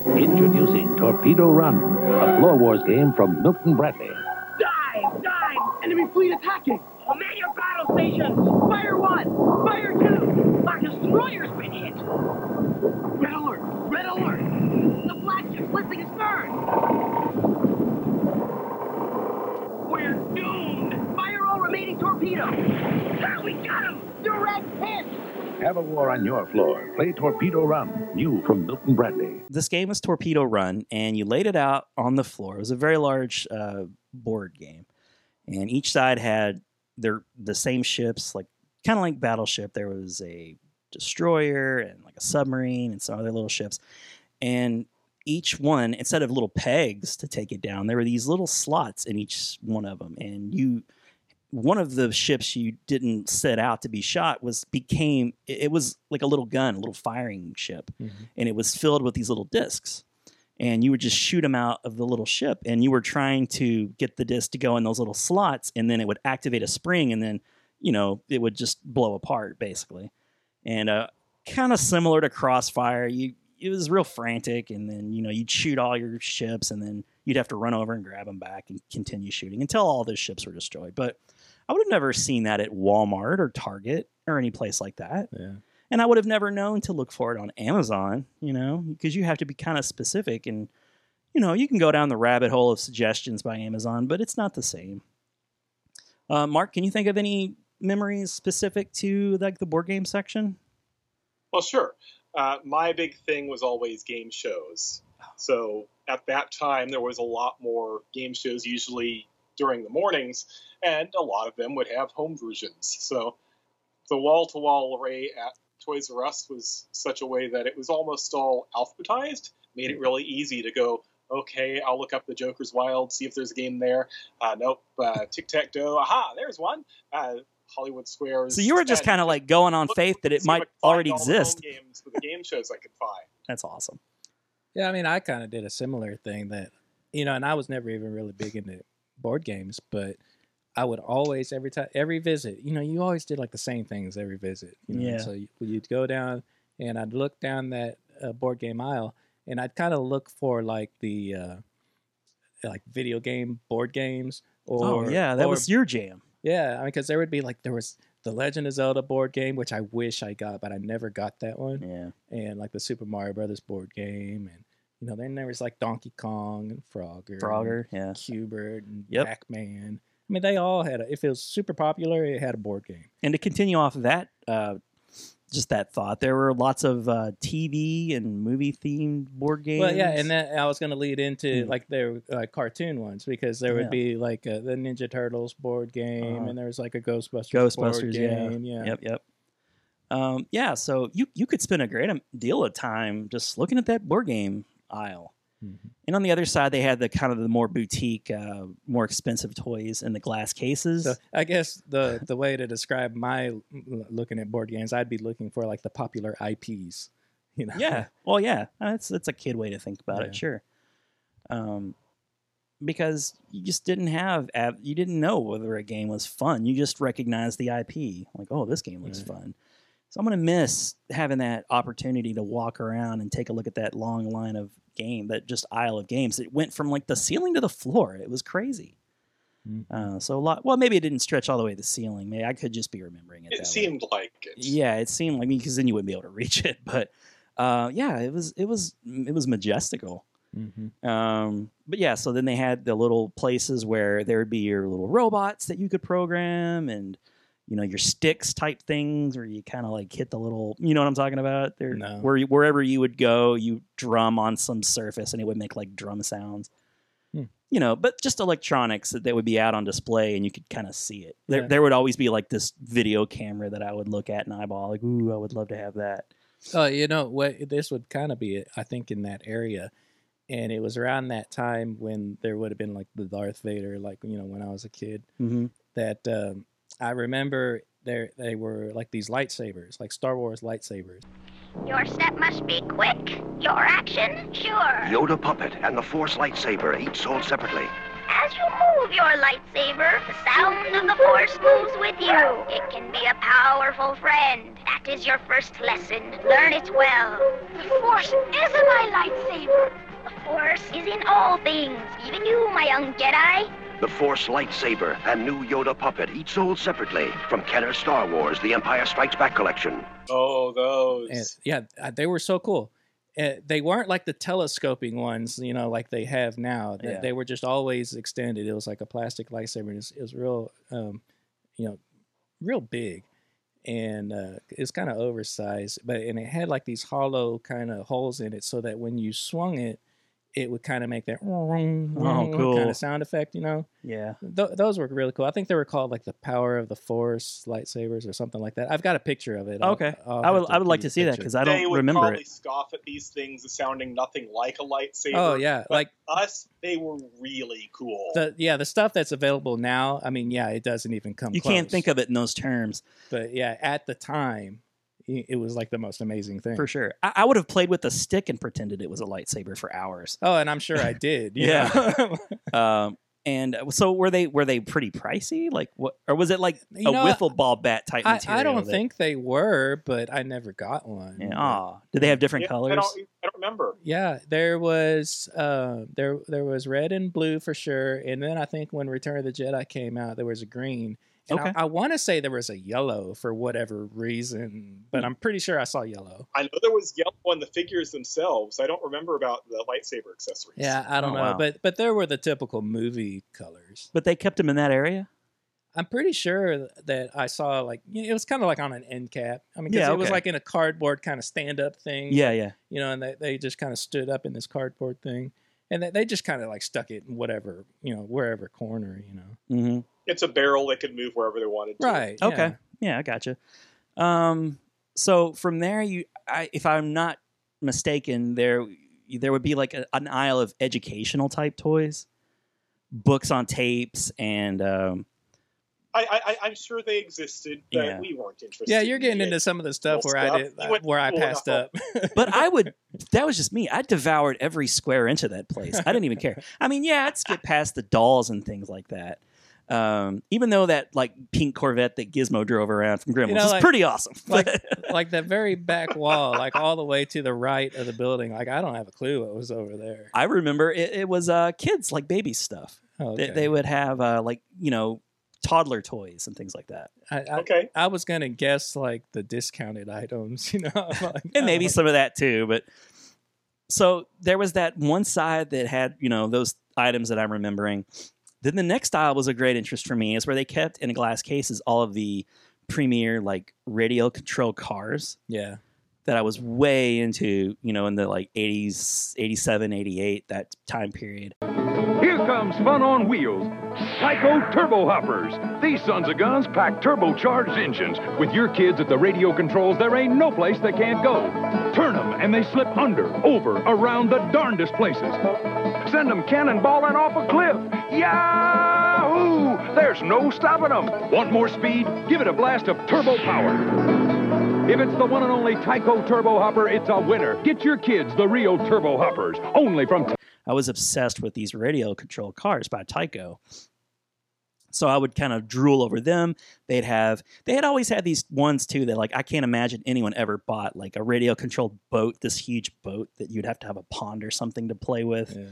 Introducing Torpedo Run, a Floor Wars game from Milton Bradley. Dive! Dive! Enemy fleet attacking! Man your battle stations! Fire one! Fire two! Our destroyer's been hit! Red alert! Red alert! The flagship's listing is burned! We're doomed! Fire all remaining torpedoes! Ah, we got him! Direct hit! Have a war on your floor. Play Torpedo Run, new from Milton Bradley. This game was Torpedo Run, and you laid it out on the floor. It was a very large uh, board game, and each side had their the same ships, like kind of like Battleship. There was a destroyer and like a submarine and some other little ships, and each one instead of little pegs to take it down, there were these little slots in each one of them, and you. One of the ships you didn't set out to be shot was became it was like a little gun, a little firing ship, and it was filled with these little discs. And you would just shoot them out of the little ship. And you were trying to get the disc to go in those little slots. And then it would activate a spring. And then you know it would just blow apart basically. And uh, kind of similar to Crossfire. You it was real frantic, and then you know you'd shoot all your ships, and then you'd have to run over and grab them back and continue shooting until all those ships were destroyed. But I would have never seen that at Walmart or Target or any place like that. Yeah. And I would have never known to look for it on Amazon, you know, because you have to be kind of specific and you know, you can go down the rabbit hole of suggestions by Amazon, but it's not the same. Uh, Mark, can you think of any memories specific to like the board game section? Well, sure. Uh, my big thing was always game shows. So at that time, there was a lot more game shows, usually during the mornings, and a lot of them would have home versions. So the wall to wall array at Toys R Us was such a way that it was almost all alphabetized, made it really easy to go, okay, I'll look up the Joker's Wild, see if there's a game there. Uh, nope, uh, Tic Tac Toe, aha, there's one. Uh, Hollywood Squares. So you were just kind of like going on look- faith that it see if I might already all the exist. Games for the game shows I could find. That's awesome. Yeah, I mean, I kind of did a similar thing that, you know, and I was never even really big into board games, but I would always every time every visit, you know, you always did like the same things every visit. You know? Yeah. So you, you'd go down and I'd look down that uh, board game aisle, and I'd kind of look for like the uh, like video game board games. Or oh yeah, that or- was your jam. yeah, I mean, because there would be like there was the Legend of Zelda board game, which I wish I got, but I never got that one Yeah. and like the Super Mario Brothers board game, and you know, then there was like Donkey Kong and Frogger, Frogger, yeah. and Q*bert, and Yep. Pac-Man. I mean, they all had. A, if it was super popular, it had a board game. And to continue off of that, uh, just that thought, there were lots of uh, TV and movie themed board games. Well, yeah, and then I was going to lead into Hmm. like their uh, cartoon ones because there would Yeah. be like uh, the Ninja Turtles board game, Uh-huh. and there was like a Ghostbusters, board Ghostbusters, yeah. game. Yeah, Yep, yep. Um, yeah, so you you could spend a great deal of time just looking at that board game aisle. Mhm. And on the other side, they had the kind of the more boutique, uh, more expensive toys in the glass cases. So I guess the the way to describe my looking at board games, I'd be looking for like the popular IPs. You know, yeah, well, yeah, that's that's a kid way to think about Yeah. it, sure. Um, because you just didn't have av- you didn't know whether a game was fun. You just recognized the IP, like, oh, this game looks Right. fun. So I'm gonna miss having that opportunity to walk around and take a look at that long line of game, that just aisle of games. It went from like the ceiling to the floor. It was crazy. Mhm. Uh, so a lot. Well, maybe it didn't stretch all the way to the ceiling. Maybe I could just be remembering it. It that way. seemed like it. Yeah, it seemed like me because then you wouldn't be able to reach it. But uh, yeah, it was it was it was majestical. Mhm. Um, but yeah, so then they had the little places where there would be your little robots that you could program, and you know your sticks type things, where you kind of like hit the little, you know what I'm talking about? There, No. where you- wherever you would go, you drum on some surface, and it would make like drum sounds. Hmm. You know, but just electronics that, that would be out on display, and you could kind of see it. There, Yeah. there would always be like this video camera that I would look at and eyeball, like, ooh, I would love to have that. Oh, you know what? This would kind of be, I think, in that area, and it was around that time when there would have been like the Darth Vader, like you know, when I was a kid. Mm-hmm. That um, I remember there they were like these lightsabers, like Star Wars lightsabers. Your step must be quick. Your action, sure. Yoda puppet and the Force lightsaber, each sold separately. As you move your lightsaber, the sound of the Force moves with you. It can be a powerful friend. That is your first lesson. Learn it well. The Force is my lightsaber. The Force is in all things, even you, my young Jedi. The Force lightsaber and new Yoda puppet, each sold separately from Kenner Star Wars: The Empire Strikes Back collection. Oh, those. And yeah, uh, they were so cool. Uh, they weren't like the telescoping ones, you know, like they have now. They, Yeah. they were just always extended. It was like a plastic lightsaber. And it, was, it was real, um, you know, real big, and uh, it's kind of oversized. But and it had like these hollow kind of holes in it, so that when you swung it, it would kind of make that kind Oh, cool. of sound effect. You know, Yeah. Th- those were really cool. I think they were called like the Power of the Force lightsabers or something like that. I've got a picture of it. I'll- Okay. I'll I would I would like to see that because I don't would remember probably it. scoff at these things as sounding nothing like a lightsaber. Oh yeah, but like us, they were really cool. the yeah the stuff that's available now. I mean, yeah, it doesn't even come. You close. can't think of it in those terms But yeah, at the time, i- it was like the most amazing thing. for sure. I, I would have played with the stick and pretended it was a lightsaber for hours. Oh, and I'm sure I did. Yeah. Um, And uh, so were they were they pretty pricey? Like what or was it like You a know, wiffle ball bat type I, material? I don't that- think they were, but I never got one. Yeah. But- Aw. Did they have different Yeah, colors? I don't, I don't remember. Yeah, there was uh, there there was red and blue for sure, and then I think when Return of the Jedi came out, there was a green. And Okay. I, I want to say there was a yellow for whatever reason, but I'm pretty sure I saw yellow. I know there was yellow on the figures themselves. I don't remember about the lightsaber accessories. Yeah, I don't Oh, know, wow. but but there were the typical movie colors. But they kept them in that area? I'm pretty sure that I saw like you know, it was kind of like on an end cap. I mean, Yeah, it was like in a cardboard kind of stand up thing. Yeah, yeah. you know, and they, they just kind of stood up in this cardboard thing, and they, they just kind of like stuck it in whatever you know wherever corner, you know. hmm It's a barrel that could move wherever they wanted to. Right. Okay. yeah. Yeah, I gotcha. Um, so from there, you, I, if I'm not mistaken, there there would be like a, an aisle of educational type toys, books on tapes, and um, I, I, I'm sure they existed, but Yeah. we weren't interested. Yeah, you're getting in into some of the stuff Cool where I did You went where I passed up. but I would. That was just me. I devoured every square inch of that place. I didn't even care. I mean, yeah, I'd skip past the dolls and things like that. Um, even though that like pink Corvette that Gizmo drove around from Gremlins know, was like- pretty awesome. like like the very back wall, like all the way to the right of the building. Like I don't have a clue what was over there. I remember it, it was uh, kids like baby stuff. Oh, They, okay. they would have uh, like you know toddler toys and things like that, I, I, Okay. I was gonna guess like the discounted items, you know, like, and maybe uh, some of that too. But so there was that one side that had you know those items that I'm remembering. Then the next aisle was a great interest for me, is where they kept in glass cases all of the premier like radio control cars Yeah, that I was way into, you know, in the like 80s, 87, 88, that time period. Here comes fun on wheels. Tyco Turbo Hoppers. These sons of guns pack turbocharged engines. With your kids at the radio controls, there ain't no place they can't go. Turn 'em and they slip under, over, around the darndest places. Send 'em cannonballing off a cliff. Yahoo! There's no stopping 'em. Want more speed? Give it a blast of turbo power. If it's the one and only Tyco Turbo Hopper, it's a winner. Get your kids the real Turbo Hoppers, only from I was obsessed with these radio controlled cars by Tyco. So I would kind of drool over them. They'd have they had always had these ones too that like I can't imagine anyone ever bought like a radio controlled boat, this huge boat that you'd have to have a pond or something to play with. yeah.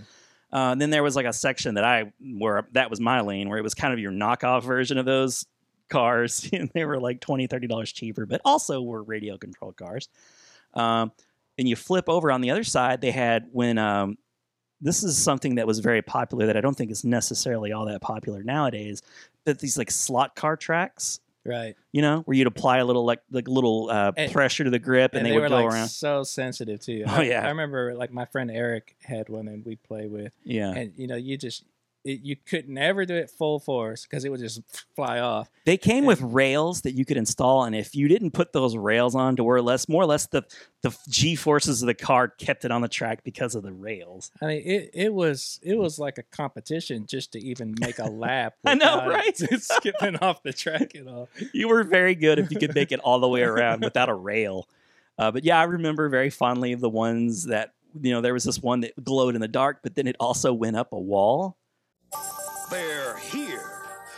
Uh, then there was like a section that I where that was my lane where it was kind of your knockoff version of those cars. and they were like 20 dollars cheaper, but also were radio controlled cars. Um, and you flip over on the other side, they had when um, this is something that was very popular that I don't think is necessarily all that popular nowadays. But these like slot car tracks, right. you know, where you'd apply a little like like little uh, And- pressure to the grip, and, And, they, they, would were go like around. so sensitive too. Oh, I, yeah. I remember like my friend Eric had one and we'd play with, Yeah, and you know you just it, you could never do it full force because it would just fly off. They came with rails that you could install, and if you didn't put those rails on, to where less, more or less, the the g forces of the car kept it on the track because of the rails. I mean, it, it was it was like a competition just to even make a lap. I know, right? skipping off the track at all. You were very good if you could make it all the way around without a rail. Uh, but yeah, I remember very fondly of the ones that you know. There was this one that glowed in the dark, but then it also went up a wall. They're here.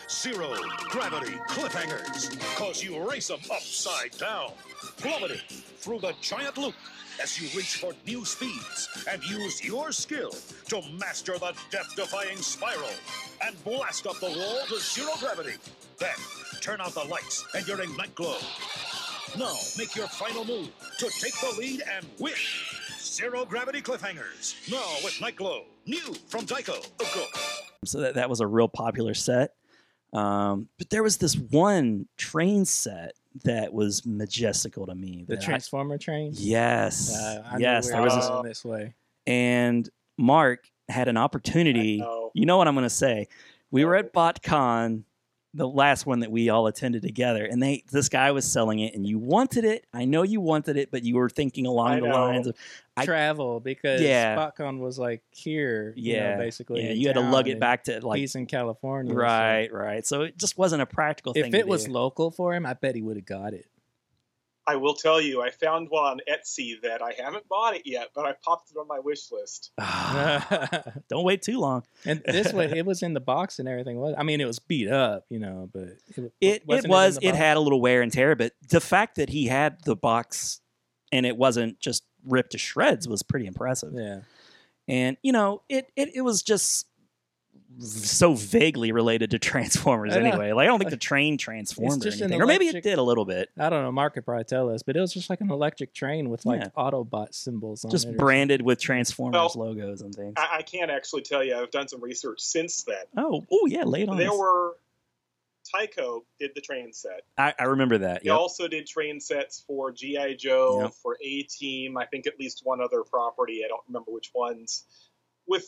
Zero gravity cliffhangers. Cause you race them upside down. Plummeting through the giant loop as you reach for new speeds and use your skill to master the death defying spiral and blast up the wall to zero gravity. Then turn out the lights and your ignite glow. Now make your final move to take the lead and win. Zero gravity cliffhangers. Now with Night Glow. New from Tyco. Go. So that, that was a real popular set. Um, but there was this one train set that was majestical to me. The that I- Transformer train. yes, Uh, I yes, there was this, going this way. and Mark had an opportunity. Know. You know what I'm going to say? We were at BotCon, the last one that we all attended together, and they this guy was selling it, and you wanted it. I know you wanted it, but you were thinking along I the know. lines of I- Travel because Yeah. BotCon was like here. you know, yeah, basically. yeah. You had to lug it back to like he's in California. so right, right. So it just wasn't a practical thing. If it was do. local for him, I bet he would have got it. I will tell you, I found one on Etsy that I haven't bought it yet, but I popped it on my wish list. Don't wait too long. and this one, it was in the box and everything. Was I mean, it was beat up, you know, but it It wasn't it was in the it had a little wear and tear, but the fact that he had the box and it wasn't just ripped to shreds was pretty impressive. yeah. And you know, it it, it was just so vaguely related to Transformers anyway. Like I don't think the train transformed or just an anything, or maybe it did a little bit. I don't know. Mark could probably tell us, but it was just like an electric train with like Yeah. Autobot symbols on Just it. or branded with Transformers Well, logos and things. I, I can't actually tell you. I've done some research since then. oh, oh yeah, late on. There us. were Tyco did the train set. I, I remember that. He Yep. also did train sets for GI Joe, Yep. for A Team. I think at least one other property. I don't remember which ones. With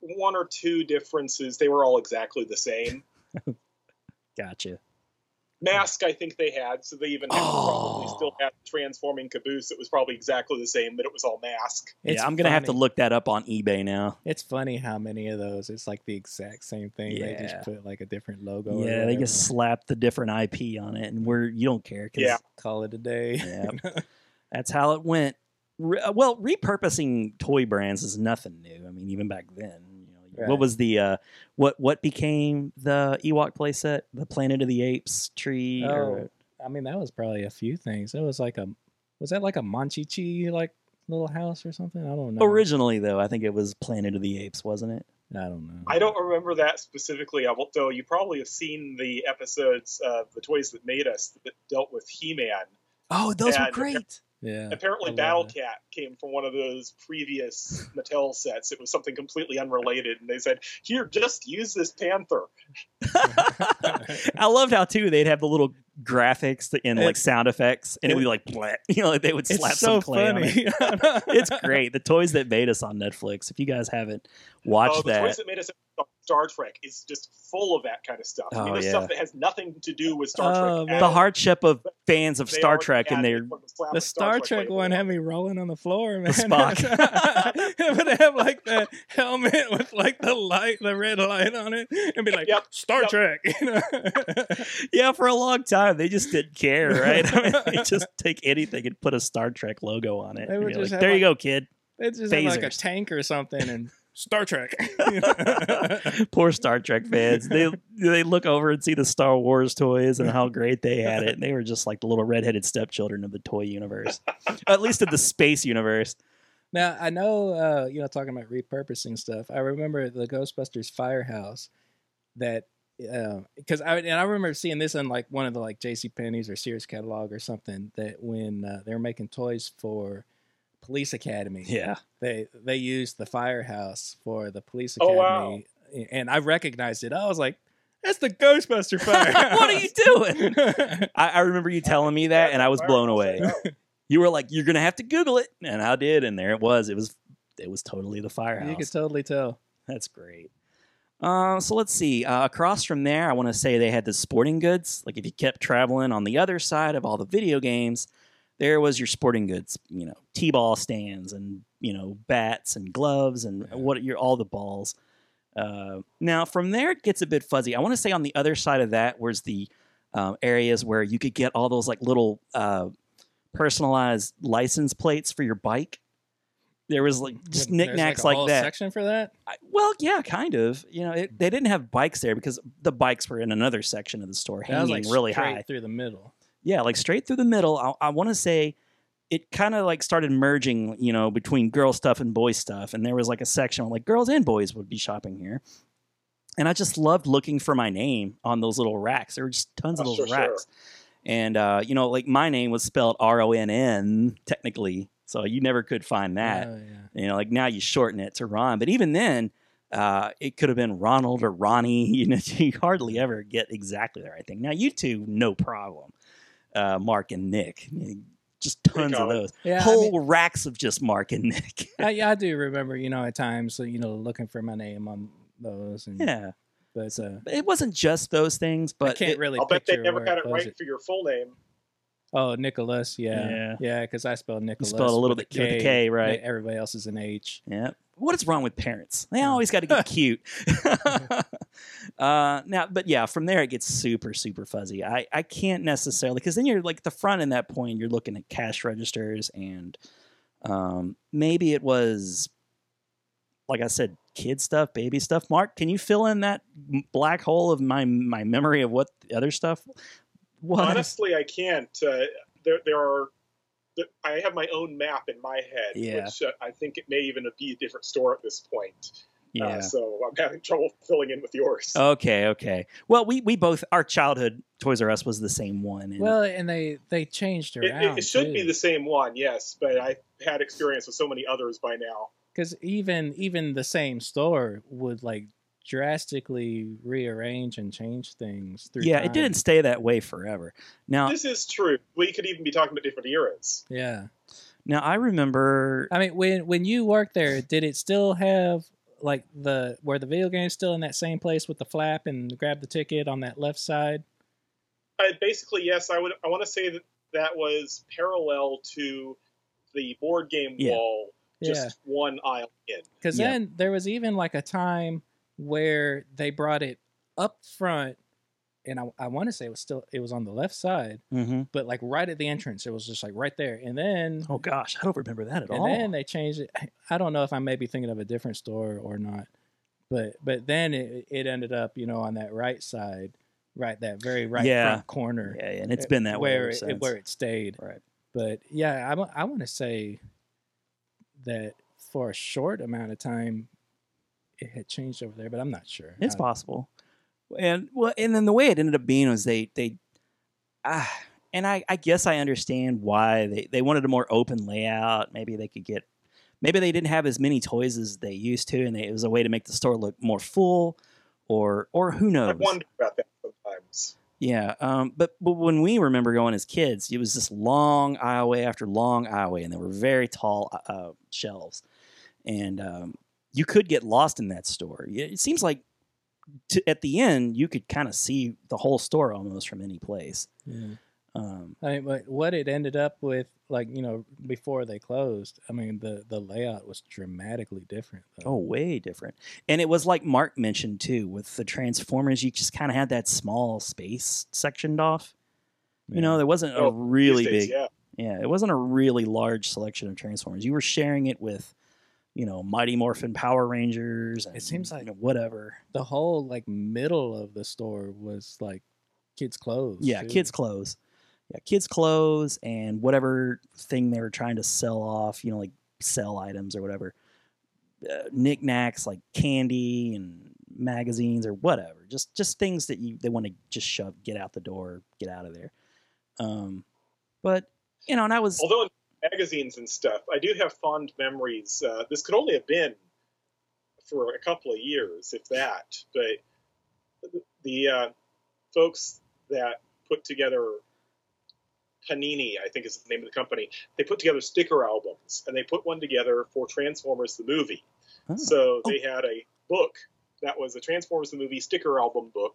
one or two differences, they were all exactly the same. Gotcha. Mask, I think they had, so they even had, probably Oh. still had transforming caboose. It was probably exactly the same, but it was all mask. It's yeah, I'm gonna have to look that up on eBay now. It's funny how many of those it's like the exact same thing. They just put like a different logo. or Yeah, they just slap the different IP on it, and we're you don't care. 'cause Yeah. call it a day. Yep. That's how it went. Re- uh, well, repurposing toy brands is nothing new. I mean, even back then, you know, Right. what was the uh, what what became the Ewok playset, the Planet of the Apes tree? Oh, or, I mean, that was probably a few things. It was like a, was that like a Monchichi like little house or something? I don't know. originally, though, I think it was Planet of the Apes, wasn't it? I don't know. I don't remember that specifically, I will- though you probably have seen the episodes of The Toys That Made Us that dealt with He Man. Oh, those were And- great. Yeah. Apparently, Battle that. Cat came from one of those previous Mattel sets. It was something completely unrelated, and they said, "Here, just use this Panther." I loved how too they'd have the little graphics and like sound effects, and it, would be like, bleh. you know, like they would slap It's so some clay on it. funny. it's great. The toys that made us on Netflix. If you guys haven't watched oh, the that, Toys That Made Us Star Trek is just full of that kind of stuff. I mean, Oh, there's yeah. stuff that has nothing to do with Star Oh, Trek. the hardship of fans of Star Trek and had their it when it was slapped The with Star Trek label one had me rolling on the floor, man. Spock. it would have like the helmet with like the light, the red light on it, and be like Yep. Star Yep. Trek. You know? yeah, for a long time they just didn't care, right? I mean, they just take anything and put a Star Trek logo on it. They and would just like, have, there you go, kid. They just like a Phasers. tank or something and Star Trek. Poor Star Trek fans. They they look over and see the Star Wars toys and how great they had it. And they were just like the little redheaded stepchildren of the toy universe, at least of the space universe. Now I know, uh, you know, talking about repurposing stuff. I remember the Ghostbusters firehouse that, because I and I remember seeing this in like one of the like J.C. Penney's or Sears catalog or something. That when uh, they were making toys for Police Academy, Yeah. they they used the firehouse for the Police Oh, Academy, wow. and I recognized it. I was like, "That's the Ghostbuster firehouse." what are you doing? I, I remember you telling me that, and I was blown away. You were like, "You're gonna have to Google it," and I did, and there it was. It was, it was totally the firehouse. you could totally tell. That's great. Uh, so let's see. Uh, across from there, I want to say they had the sporting goods. Like if you kept traveling on the other side of all the video games, there was your sporting goods. You know, t-ball stands and you know bats and gloves and what your all the balls. Uh, now from there it gets a bit fuzzy. I want to say on the other side of that was the um, areas where you could get all those like little uh, personalized license plates for your bike. There was like just There's, knickknacks a like, whole that. Section for that. I, well, yeah, kind of. You know, it, they didn't have bikes there because the bikes were in another section of the store, That was hanging like really high. through the middle. Yeah, like straight through the middle. I, I want to say it kind of like started merging, you know, between girl stuff and boy stuff, and there was like a section where like girls and boys would be shopping here. And I just loved looking for my name on those little racks. There were just tons of Oh, those sure, sure. racks. And uh, you know, like my name was spelled R O N N technically, so you never could find that. Oh, yeah. You know, like now you shorten it to Ron, but even then, uh, it could have been Ronald or Ronnie. You know, you hardly ever get exactly the right thing. Now you two, no problem. Uh, Mark and Nick, just tons of those. Yeah, I Whole mean- racks of just Mark and Nick. I, yeah, I do remember, you know, at times, you know, looking for my name on those. And, yeah, But uh, it wasn't just those things. I But can't it- really I'll bet they never got it was right for your full name. Oh, Nicholas. Yeah. Yeah. Yeah, because I spelled Nicholas. spelled a little with bit with a K, right. Everybody else is an H. Yeah. What is wrong with parents? They always got to get cute. uh, now, but yeah, from there it gets super, super fuzzy. I, I can't necessarily because then you're like the front in that point. You're looking at cash registers and um, maybe it was like I said, kid stuff, baby stuff. Mark, can you fill in that black hole of my my memory of what the other stuff was? Honestly, I can't. Uh, there, there are. There- I have my own map in my head, Yeah. which uh, I think it may even be a different store at this point. yeah. Uh, so I'm having trouble filling in with yours. Okay, okay. Well, we we both our childhood Toys R Us was the same one. And, Well, and they they changed it, around. it, it should be the same one, yes, but I've had experience with so many others by now. because even even the same store would like drastically rearrange and change things through yeah, time. it didn't stay that way forever. Now, This is true. We could even be talking about different eras. yeah now I remember. i mean when when you worked there did it still have like the where the video game's still in that same place with the flap and grab the ticket on that left side I, basically, yes, I would. I want to say that that was parallel to the board game Yeah. wall, just Yeah. one aisle in. because Yeah. then there was even like a time where they brought it up front and i, I want to say it was still it was on the left side Mhm. but like right at the entrance it was just like right there and then Oh gosh, I don't remember that at and all. And then they changed it. I don't know if I may be thinking of a different store or not, but but then it it ended up you know on that right side, right that very right Yeah. front corner. yeah, yeah, and it's been that way where ever it, since. where it stayed. Right. But yeah, I I want to say that for a short amount of time, it had changed over there, but I'm not sure. It's I- possible. And well, and then the way it ended up being was they they, ah, and I I guess I understand why they they wanted a more open layout. Maybe they could get, maybe they didn't have as many toys as they used to, and they, it was a way to make the store look more full, or or who knows. I wonder about that sometimes. Yeah, um, but but when we remember going as kids, it was this long aisleway after long aisleway, and there were very tall uh, shelves, and um, you could get lost in that store. It seems like to, at the end you could kind of see the whole store almost from any place. Yeah. Um, I mean, but what it ended up with, like you know, before they closed, I mean, the the layout was dramatically different. Though. oh, way different. And it was like Mark mentioned too, with the Transformers, you just kind of had that small space sectioned off. You know, there wasn't a Oh, really days, big. yeah. Yeah, it wasn't a really large selection of Transformers. You were sharing it with, you know, Mighty Morphin Power Rangers. And, It seems like- you know, whatever. the whole like middle of the store was like kids' clothes. Yeah, too. kids' clothes. Yeah, kids' clothes and whatever thing they were trying to sell off. You know, like sell items or whatever. Uh, knickknacks like candy and magazines or whatever. Just just things that you they want to just shove, get out the door, get out of there. Um, but you know, and I was Although in magazines and stuff, I do have fond memories. Uh, this could only have been for a couple of years, if that. But the- uh, folks that put together Panini, I think is the name of the company, they put together sticker albums, and they put one together for Transformers the movie. Oh. So they had a book that was a Transformers the movie sticker album book,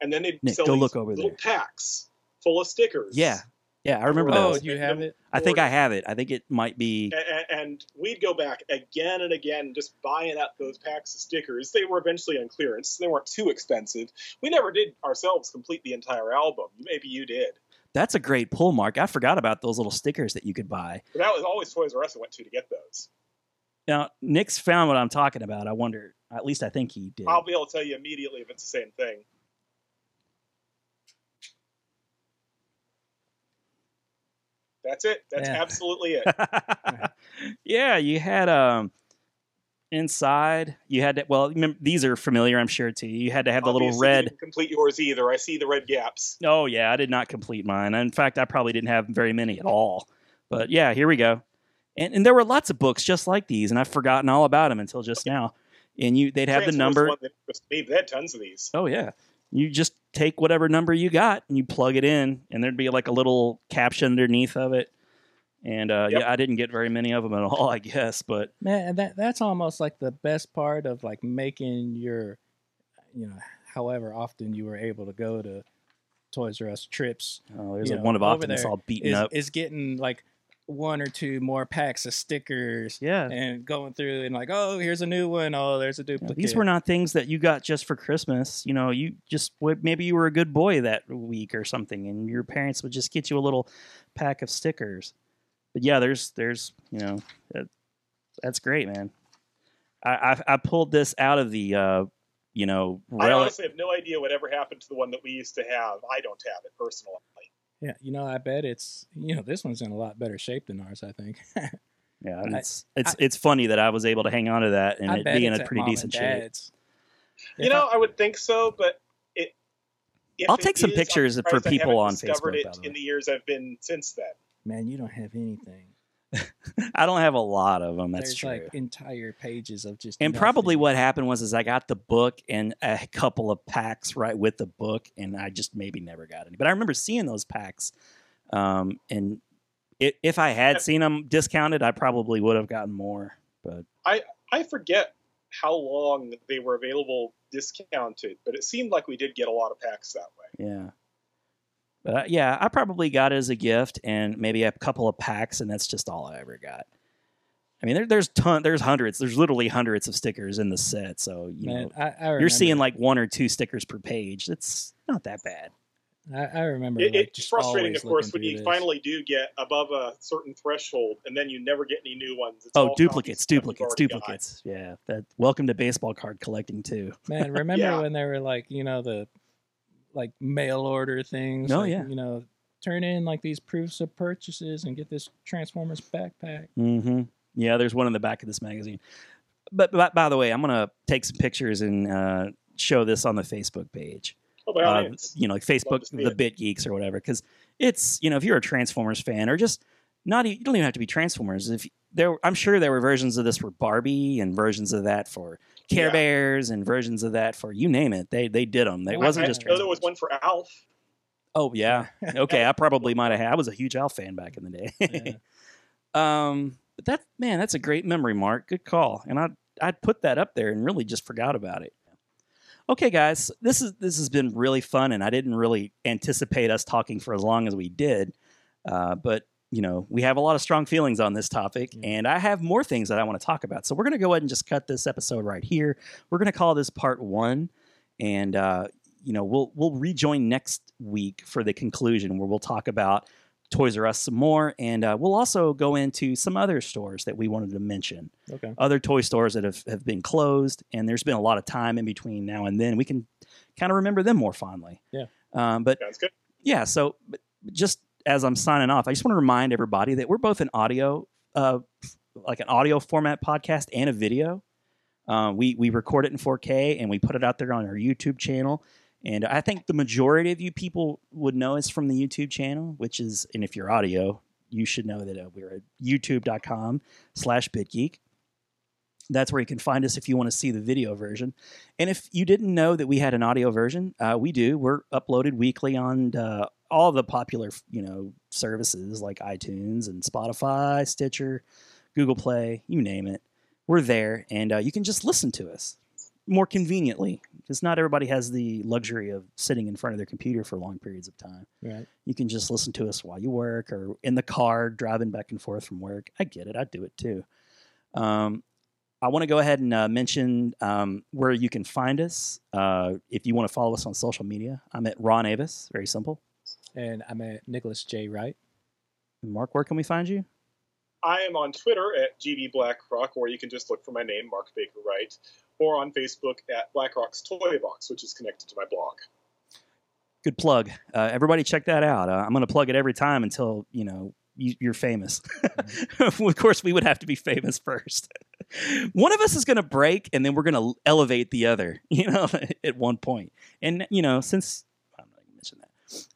and then they'd Nick, sell these look over little there. packs full of stickers. yeah, yeah, I remember those. Oh, those. you have it. I think I have it. I think it might be. A- a- and we'd go back again and again just buying up those packs of stickers they were eventually on clearance they weren't too expensive we never did ourselves complete the entire album maybe you did That's a great pull, Mark. I forgot about those little stickers that you could buy. but that was always toys r us i went to to get those Now, Nick's found what I'm talking about. I wonder. At least I think he did. i'll be able to tell you immediately if it's the same thing that's it that's Yeah. absolutely it yeah, you had um inside. You had to. Well, these are familiar, I'm sure to you. You had to have the little Obviously, you red. didn't complete yours either i see the red gaps Oh yeah, I did not complete mine. In fact, I probably didn't have very many at all. But yeah, here we go. And, and there were lots of books just like these, and I've forgotten all about them until just now. And you, they'd have the number. one that me, they had tons of these Oh yeah. You just take whatever number you got and you plug it in, and there'd be like a little caption underneath of it. And uh, Yep. yeah, I didn't get very many of them at all, I guess. But Man, that that's almost like the best part of like making your, you know, however often you were able to go to Toys R Us trips oh, there's You a know, one of over Optimus there all beaten is, up. is getting like one or two more packs of stickers Yeah. and going through and like, oh, here's a new one. Oh, there's a Yeah, duplicate. these were not things that you got just for Christmas. You know, you just maybe you were a good boy that week or something, and your parents would just get you a little pack of stickers. But yeah, there's there's you know that, that's great, man. I, I I pulled this out of the uh, you know I honestly have no idea whatever happened to the one that we used to have. I don't have it personally. Yeah, you know, I bet it's you know this one's in a lot better shape than ours. I think. yeah. I- It's it's it's funny that I was able to hang on to that and I it bet be in a pretty decent shape. You know, I- I, would think so, but it. if I'll it take some is, pictures for surprised I people haven't on discovered Facebook, it by the way. in the years I've been since then. man, you don't have anything. I don't have a lot of them. That's There's true. like entire pages of just And probably what happened was is I got the book and a couple of packs right with the book, and I just maybe never got any. But I remember seeing those packs, um, and it, if I had seen them discounted, I probably would have gotten more. But I I forget how long they were available discounted, but it seemed like we did get a lot of packs that way. yeah, but uh, yeah, I probably got it as a gift and maybe a couple of packs, and that's just all I ever got. I mean, there, there's ton, there's hundreds, there's literally hundreds of stickers in the set. So you Man, know, I, I you're seeing like one or two stickers per page. It's not that bad. I, I remember. It, like, it's just frustrating, of course, when you this. finally do get above a certain threshold, and then you never get any new ones. It's Oh, all duplicates, copies of stuff you've duplicates, got. duplicates. Yeah. That welcome to baseball card collecting too. Man, remember Yeah. when they were like, you know, the like mail order things? Oh, like, yeah. You know, turn in like these proofs of purchases and get this Transformers backpack. Mm-hmm. Yeah, there's one in the back of this magazine. But, but by the way, I'm gonna take some pictures and uh, show this on the Facebook page. Oh, by all Uh, means. you know, like Facebook, the it. Bit Geeks or whatever, because it's you know, if you're a Transformers fan or just not, you don't even have to be Transformers. If there, I'm sure there were versions of this for Barbie and versions of that for Care Yeah. Bears and versions of that for you name it. They they did them. It Well, wasn't I just know there was one for Alf. Oh yeah. Okay, I probably might have had. I was a huge Alf fan back in the day. um, but that man, that's a great memory, Mark. Good call. And I I'd put that up there and really just forgot about it. Okay, guys, this is this has been really fun, and I didn't really anticipate us talking for as long as we did. Uh, but you know, we have a lot of strong feelings on this topic, and I have more things that I want to talk about. So we're going to go ahead and just cut this episode right here. We're going to call this part one, and uh, you know, we'll we'll rejoin next week for the conclusion, where we'll talk about Toys R Us some more, and uh, we'll also go into some other stores that we wanted to mention Okay. other toy stores that have, have been closed, and there's been a lot of time in between now and then. We can kind of remember them more fondly. Yeah. Um, but Sounds good. yeah, so but just as I'm signing off, I just want to remind everybody that we're both an audio, uh, like an audio format podcast and a video. Uh, we we record it in 4K and we put it out there on our YouTube channel. And I think the majority of you people would know us from the YouTube channel, which is, and if you're audio, you should know that uh, we're at youtube.com slash bitgeek. That's where you can find us if you want to see the video version. And if you didn't know that we had an audio version, uh, we do. We're uploaded weekly on uh, all the popular, you know, services like iTunes and Spotify, Stitcher, Google Play, you name it. We're there, and uh, you can just listen to us more conveniently because not everybody has the luxury of sitting in front of their computer for long periods of time. Right. You can just listen to us while you work or in the car driving back and forth from work. I get it. I do it too. Um, I want to go ahead and uh, mention um, where you can find us. Uh, if you want to follow us on social media, I'm at Ron Avis. Very simple. And I'm at Nicholas J. Wright. Mark, where can we find you? I am on Twitter at GB Blackrock, or you can just look for my name, Mark Baker Wright, or on Facebook at Blackrock's Toy Box, which is connected to my blog. Good plug. Uh, everybody, check that out. Uh, I'm going to plug it every time until you know you, you're famous. of course, we would have to be famous first. one of us is going to break, and then we're going to elevate the other. You know, at one point. And you know, since I'm not going to mention that.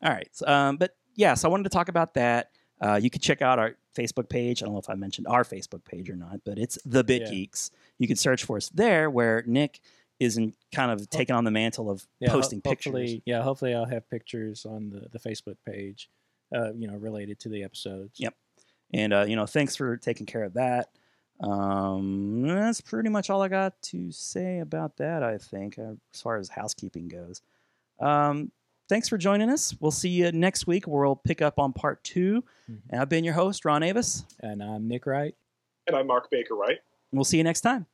All right. Um, but yeah, so I wanted to talk about that. Uh, you can check out our Facebook page. I don't know if I mentioned our Facebook page or not, but it's the Bit Yeah. Geeks. You can search for us there, where Nick isn't kind of taking on the mantle of Yeah, ho- posting pictures. Yeah, hopefully I'll have pictures on the, the Facebook page, uh, you know, related to the episodes. Yep. And uh, you know, thanks for taking care of that. Um, that's pretty much all I got to say about that. I think, uh, as far as housekeeping goes. Um, thanks for joining us. We'll see you next week where we'll pick up on part 2 Mhm. And I've been your host, Ron Avis. And I'm Nick Wright. And I'm Mark Baker, Wright. We'll see you next time.